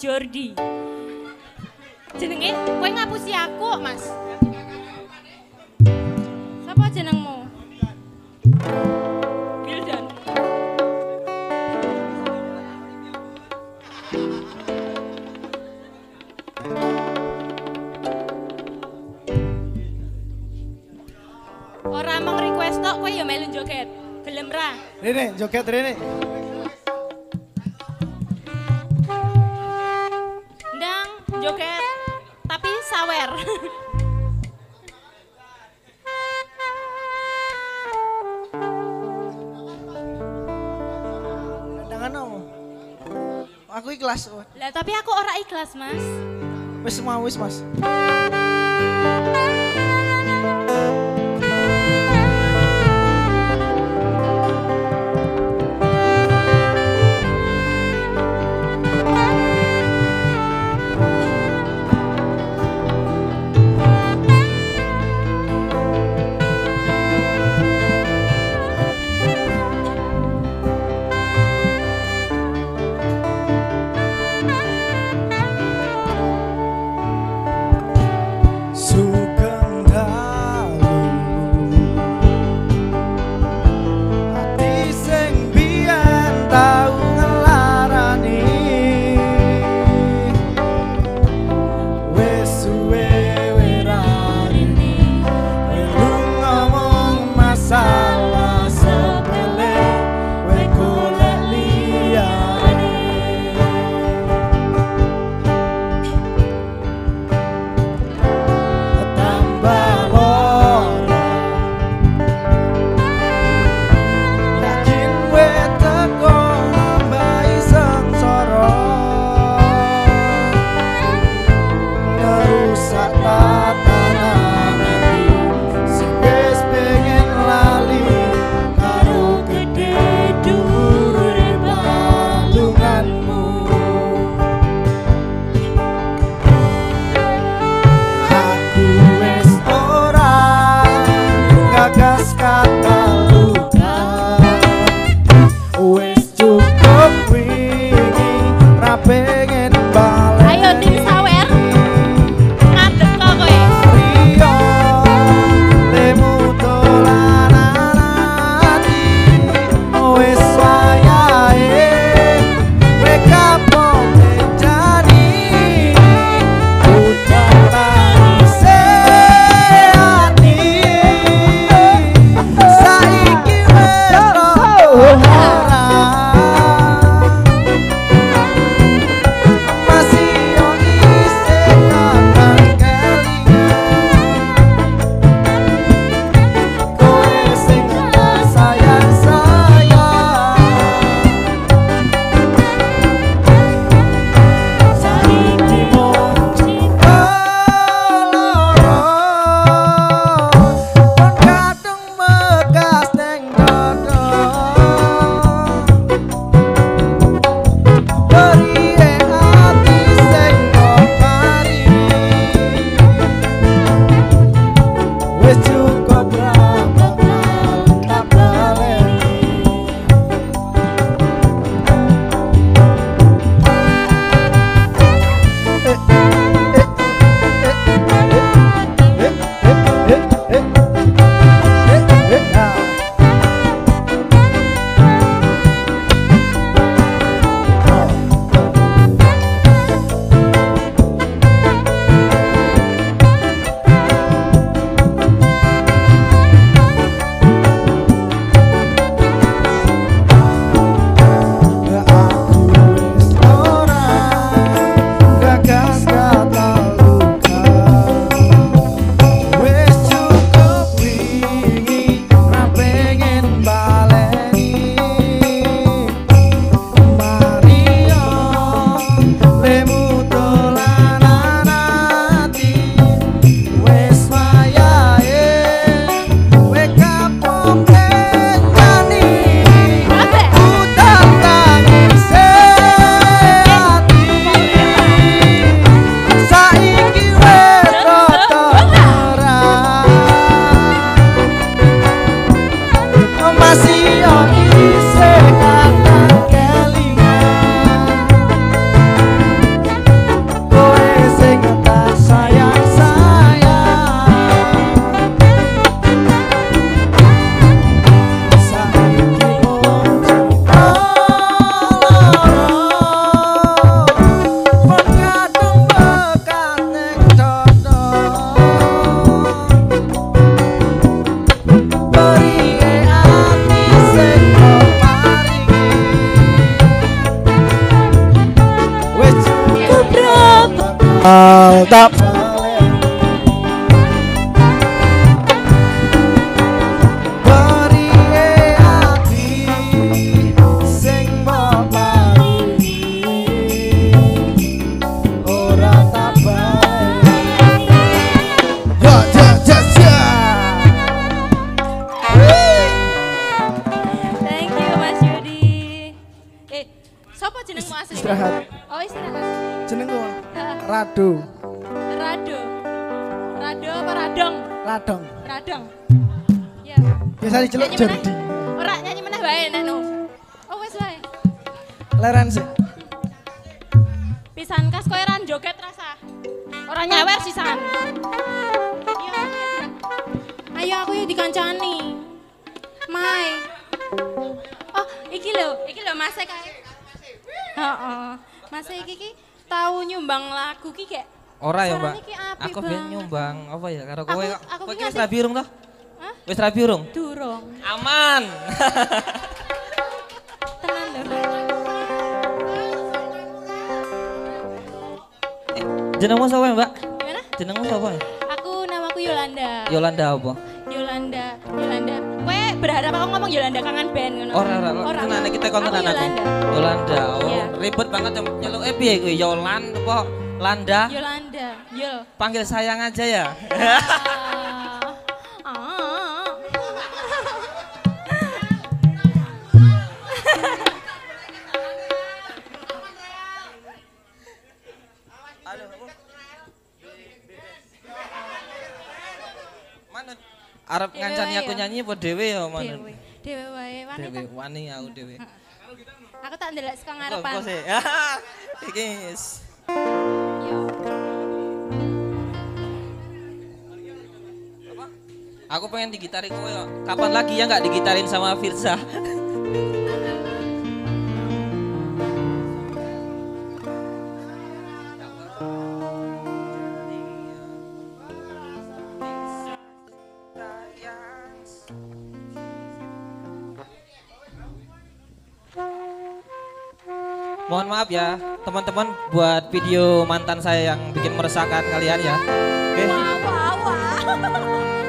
Speaker 1: Jordi.
Speaker 5: Jenenge kowe ngapusi aku, Mas. Sapa jenengmu? Gildan. Ora mung request tok kowe ya melu joget. Gelem ra?
Speaker 1: Rene, joget Rene.
Speaker 5: Ora ikhlas, Mas.
Speaker 1: Wis mau wis, Mas. uh,
Speaker 5: that
Speaker 1: Jordi
Speaker 5: meneh? Ora nyanyi meneh wae nek no. Oh wis wae.
Speaker 1: Leren sih
Speaker 5: Pisan kas kowe ran joget rasa. Ora nyawer sisan. Iya. Ayo aku ya dikancani. Mai. Oh, iki lho, iki lho Mas kae. Heeh. Mas iki ki tau nyumbang lagu ki kayak
Speaker 3: Ora ya, Mbak. Aku pengen
Speaker 5: banget.
Speaker 3: nyumbang apa ya karo kowe.
Speaker 5: Aku- aku
Speaker 3: Kowe wis rabi urung toh?
Speaker 5: Hah?
Speaker 3: Wis rabi urung? Aman.
Speaker 5: Tenan lho.
Speaker 3: Jenengmu sapa, Mbak?
Speaker 5: Gimana?
Speaker 3: Jenengmu sapa?
Speaker 5: Aku namaku Yolanda.
Speaker 3: Yolanda apa?
Speaker 5: Yolanda, Yolanda. Kowe berharap aku ngomong Yolanda kangen band ngono?
Speaker 3: Ora ora, tenan kita kon tenan aku.
Speaker 5: Yolanda.
Speaker 3: Yolanda. Oh,
Speaker 5: Iya.
Speaker 3: ribet banget ya nyeluk eh piye kuwi? Yolan apa? Landa?
Speaker 5: Yolanda. Yol.
Speaker 3: Panggil sayang aja ya.
Speaker 5: Dewe
Speaker 3: ngancani aku
Speaker 5: ya.
Speaker 3: nyanyi apa dhewe ya manut?
Speaker 5: Dewe. Dewe wae. Wani tak-
Speaker 3: wani aku dhewe.
Speaker 5: Aku tak ndelok saka
Speaker 3: Kok
Speaker 5: ngarepan.
Speaker 3: Iki is-
Speaker 5: Yo.
Speaker 3: Aku pengen digitari kowe kok. Kapan lagi ya nggak digitarin sama Firza? Mohon maaf ya, teman-teman buat video mantan saya yang bikin meresahkan kalian ya. Oke.
Speaker 5: Wah, wah, wah. Sabar,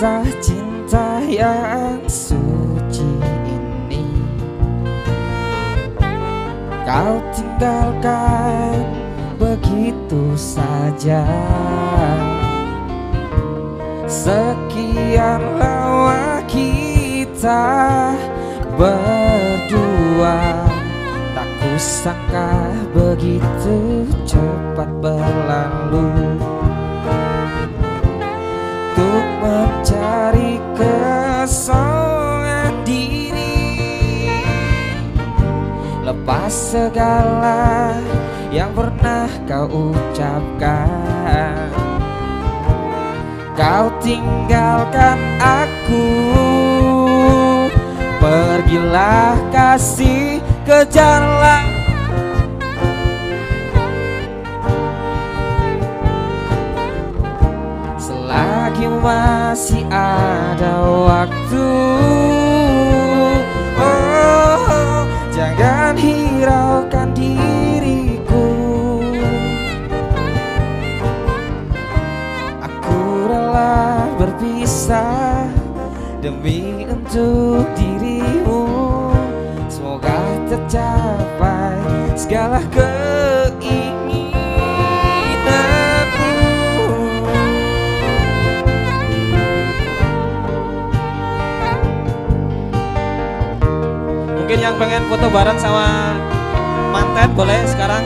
Speaker 3: Kisah cinta yang suci ini. Kau tinggalkan begitu saja. Sekian lama kita berdua. Tak kusangka begitu cepat berlalu kesongan diri. Lepas segala yang pernah kau ucapkan. Kau tinggalkan aku. Pergilah kasih kejarlah. Selagi masih ada waktu oh, Jangan hiraukan diriku. Aku rela berpisah Demi untuk dirimu. Semoga tercapai segala keinginanmu pengen foto bareng sama manten boleh sekarang.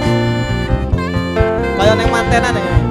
Speaker 3: Kalau neng mantenan ya.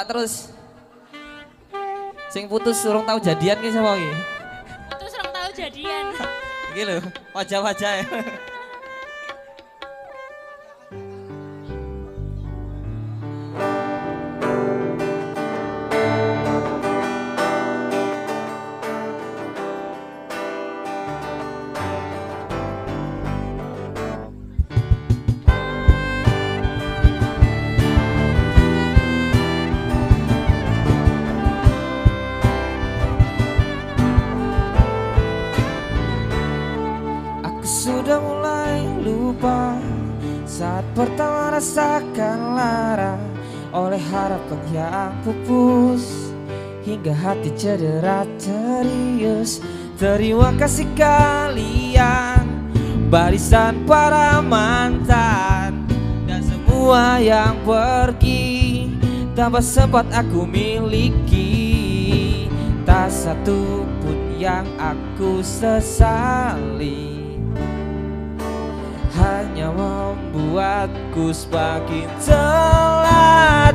Speaker 3: Ditolak terus, sing putus urung tahu jadian ki sama ki,
Speaker 5: Terus orang tahu jadian.
Speaker 3: iki lho wajah-wajah hingga hati cedera serius. Terima kasih kalian barisan para mantan dan semua yang pergi tanpa sempat aku miliki tak satu pun yang aku sesali hanya membuatku semakin terlatih.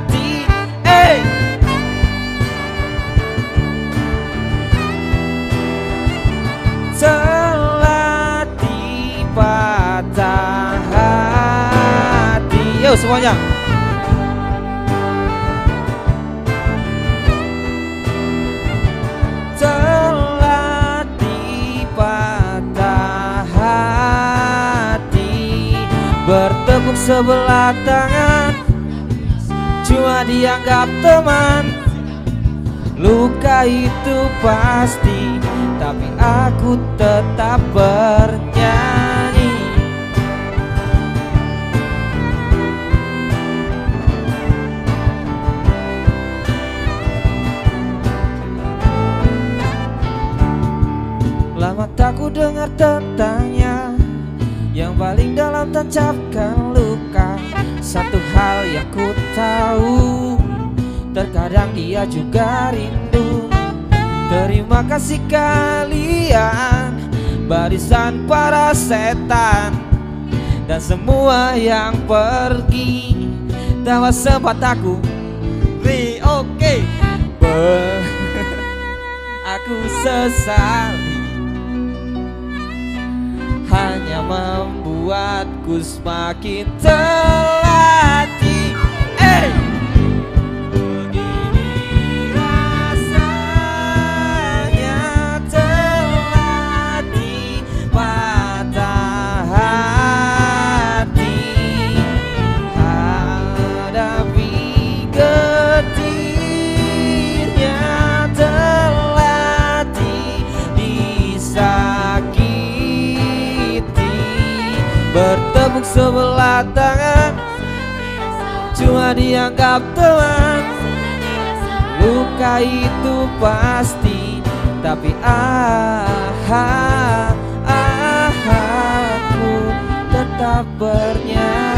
Speaker 3: Bertepuk sebelah tangan. Cuma dianggap teman. Luka itu pasti Tapi aku tetap bernyanyi. Lama tak ku dengar tentangnya Yang paling dalam tancapkan luka. Satu hal yang
Speaker 5: Aku tahu terkadang dia juga rindu. Terima kasih kalian Barisan para setan. Dan semua yang pergi Tawa sempat aku Ri oke. Be- Aku sesali. Hanya membuatku semakin terlatih sebelah tangan. Cuma dianggap teman. Luka itu pasti Tapi ah, ah, ah Aku tetap bernyanyi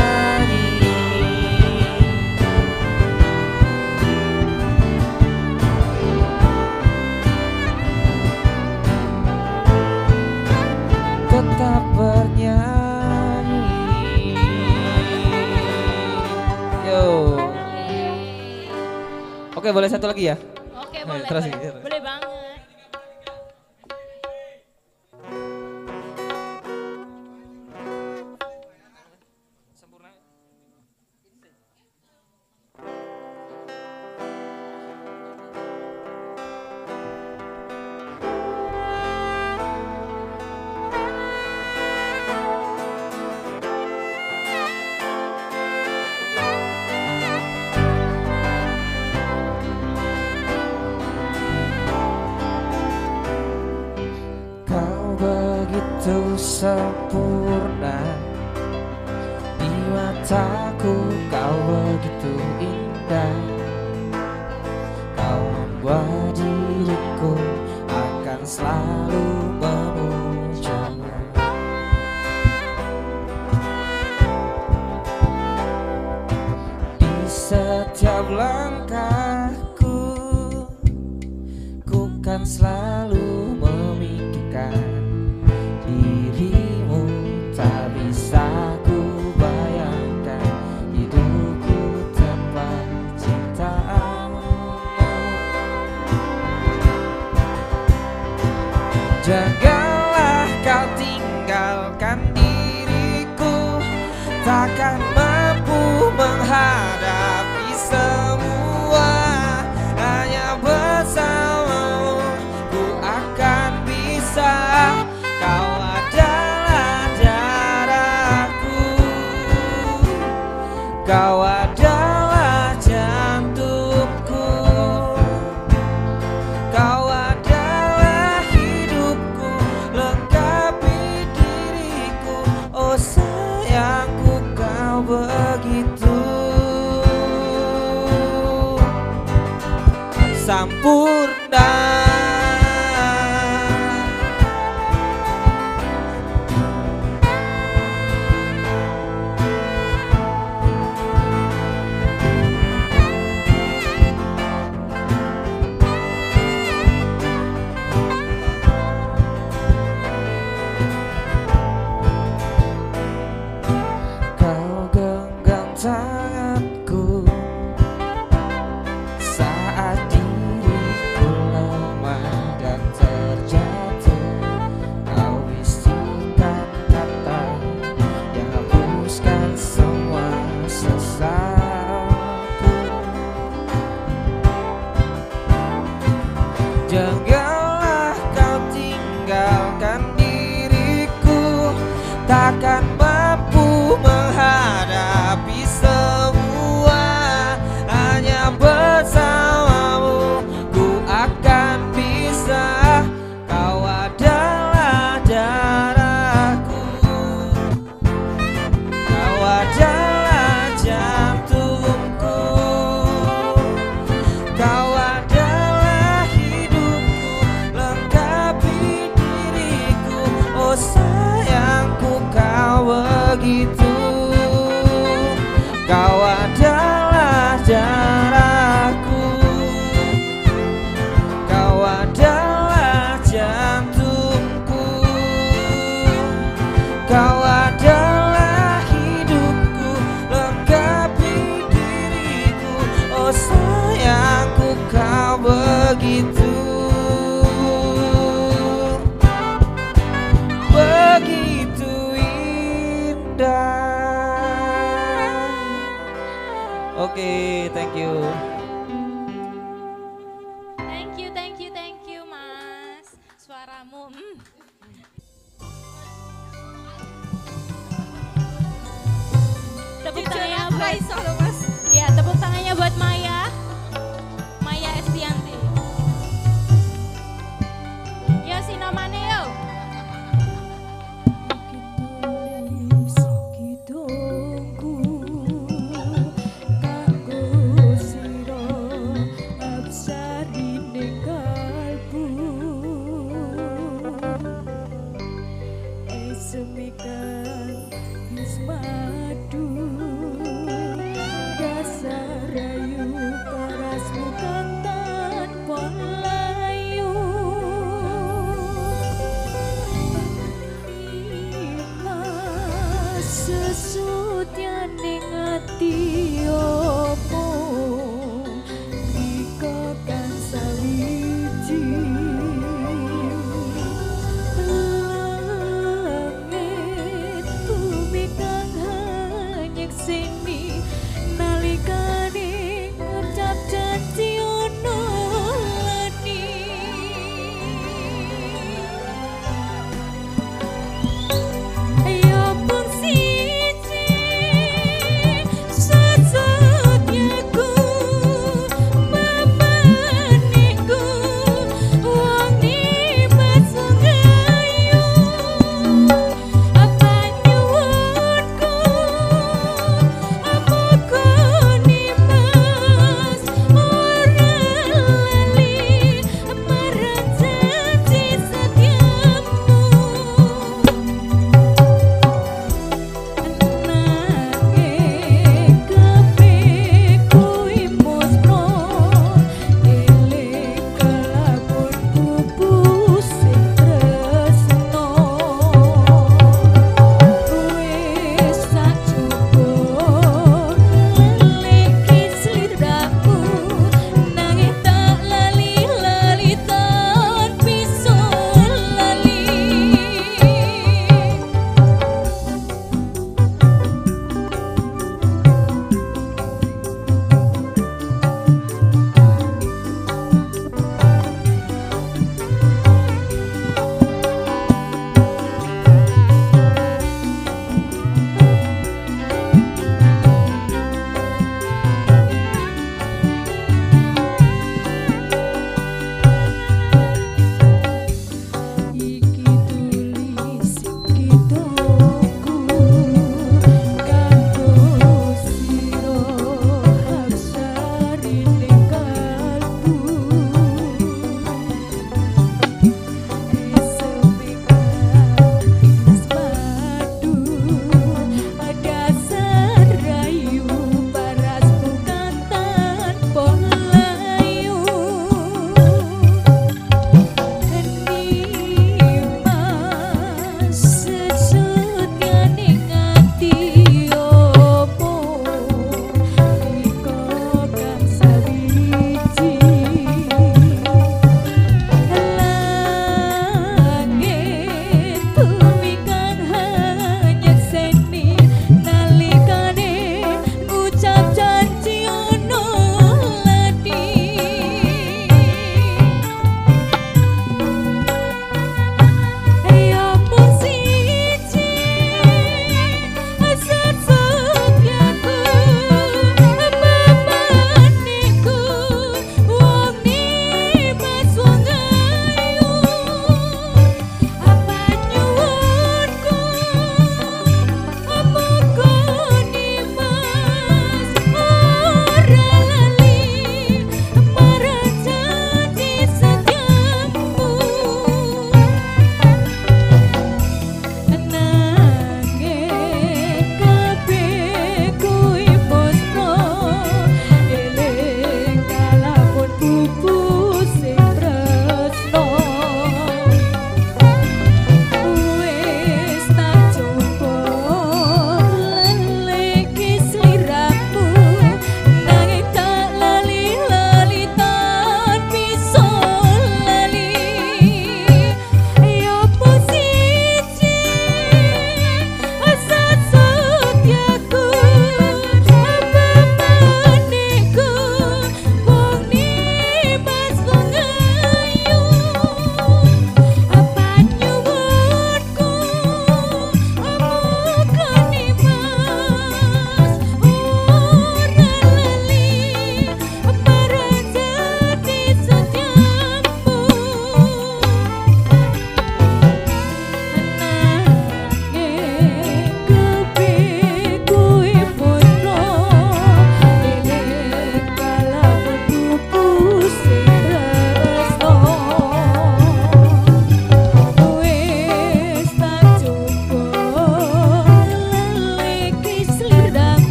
Speaker 5: Oke boleh satu lagi ya
Speaker 3: Oke,
Speaker 5: Eh,
Speaker 3: boleh.
Speaker 5: terus,
Speaker 3: boleh.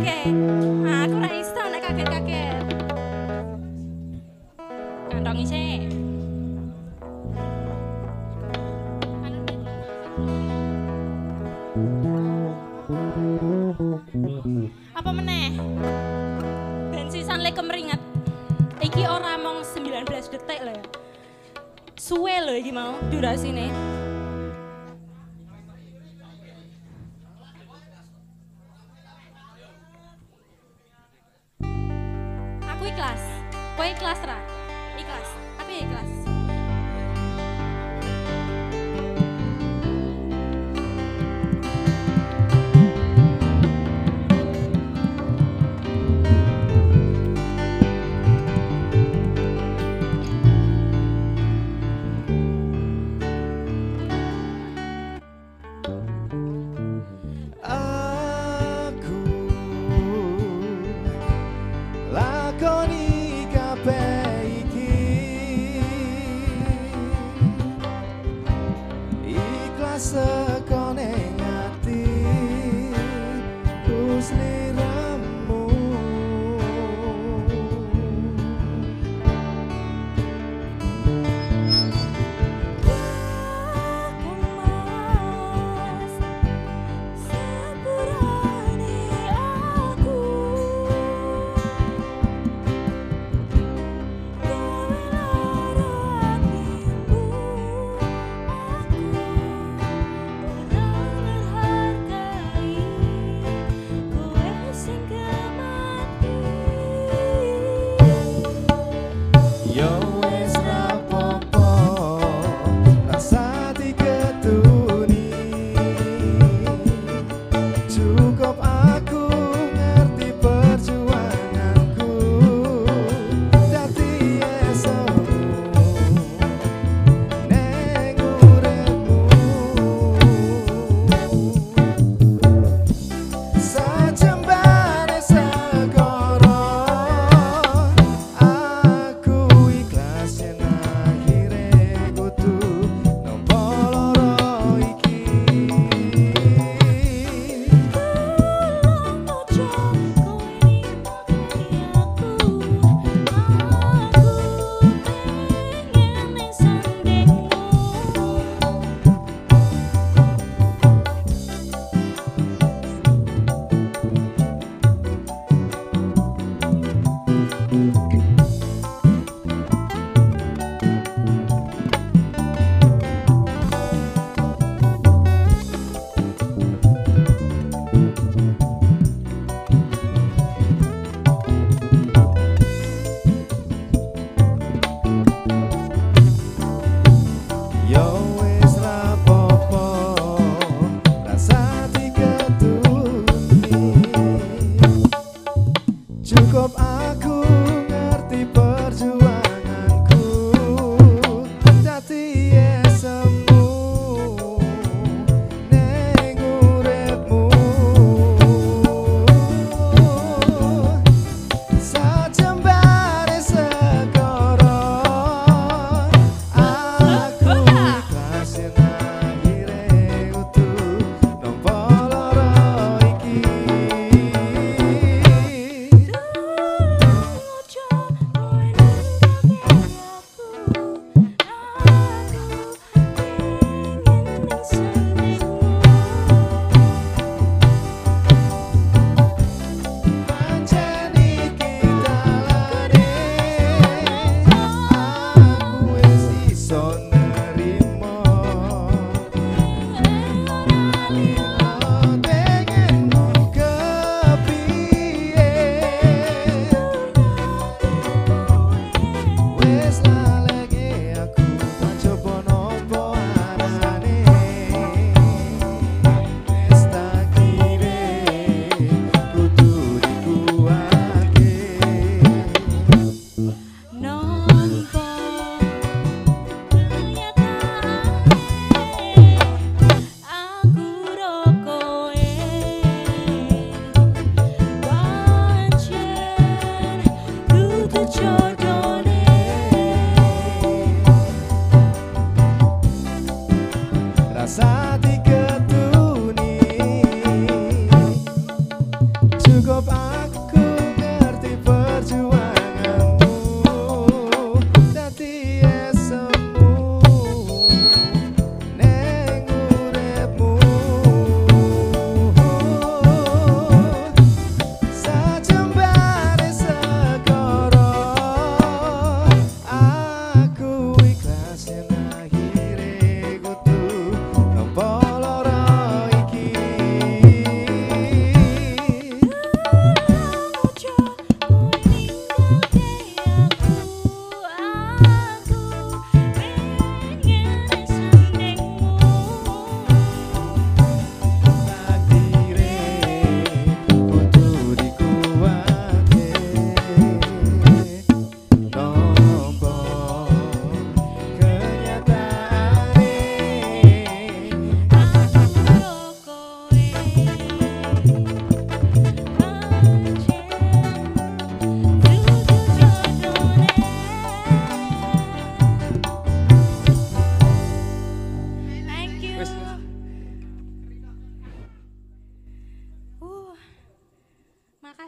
Speaker 5: Okay.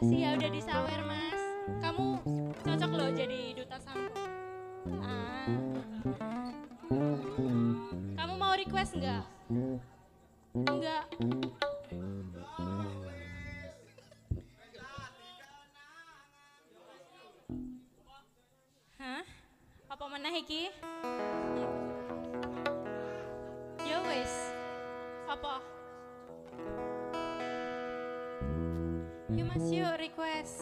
Speaker 5: Makasih ya udah disawer mas. Kamu cocok loh jadi duta sampo. Ah. Kamu mau request nggak? Enggak. Hah? Apa meneh iki? Ya wis. Apa? Yuk mas yuk request.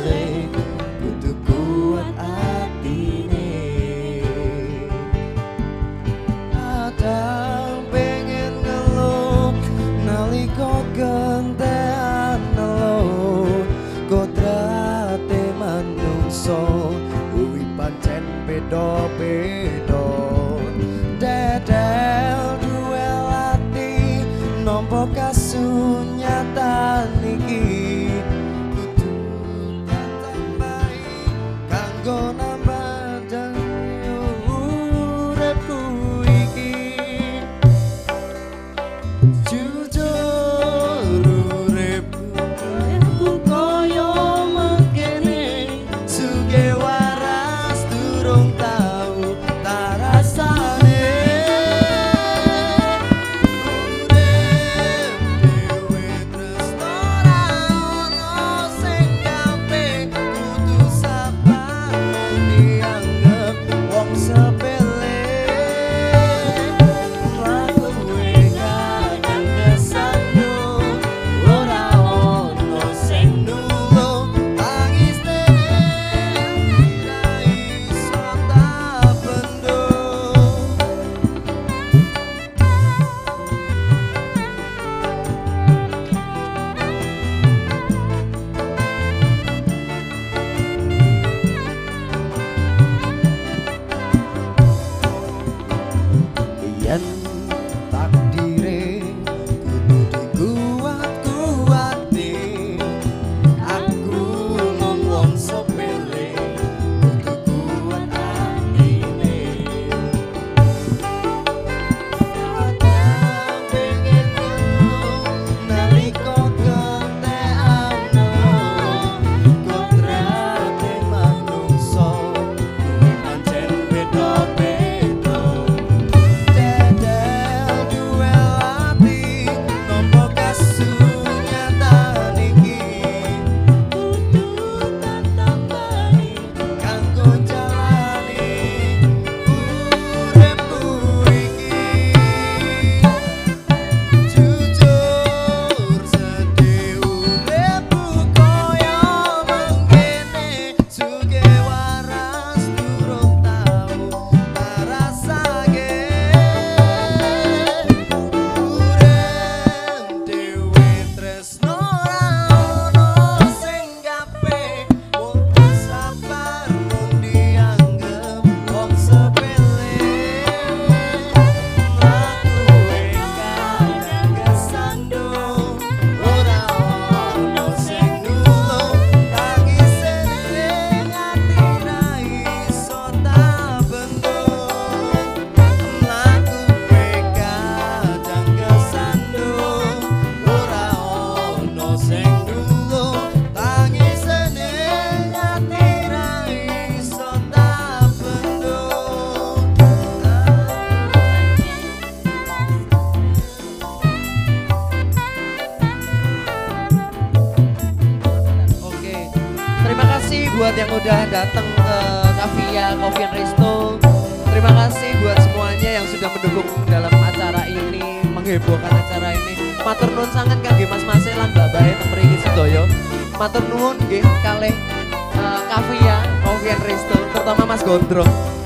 Speaker 1: datang ke Kavia Coffee Resto. Terima kasih buat semuanya yang sudah mendukung dalam acara ini, menghebohkan acara ini. Matur nuwun sangat kangge Mas Mas lan Mbak Bae temriki sedoyo. Matur nuwun nggih kalih eh, Kavia Coffee Resto, terutama Mas Gondrong.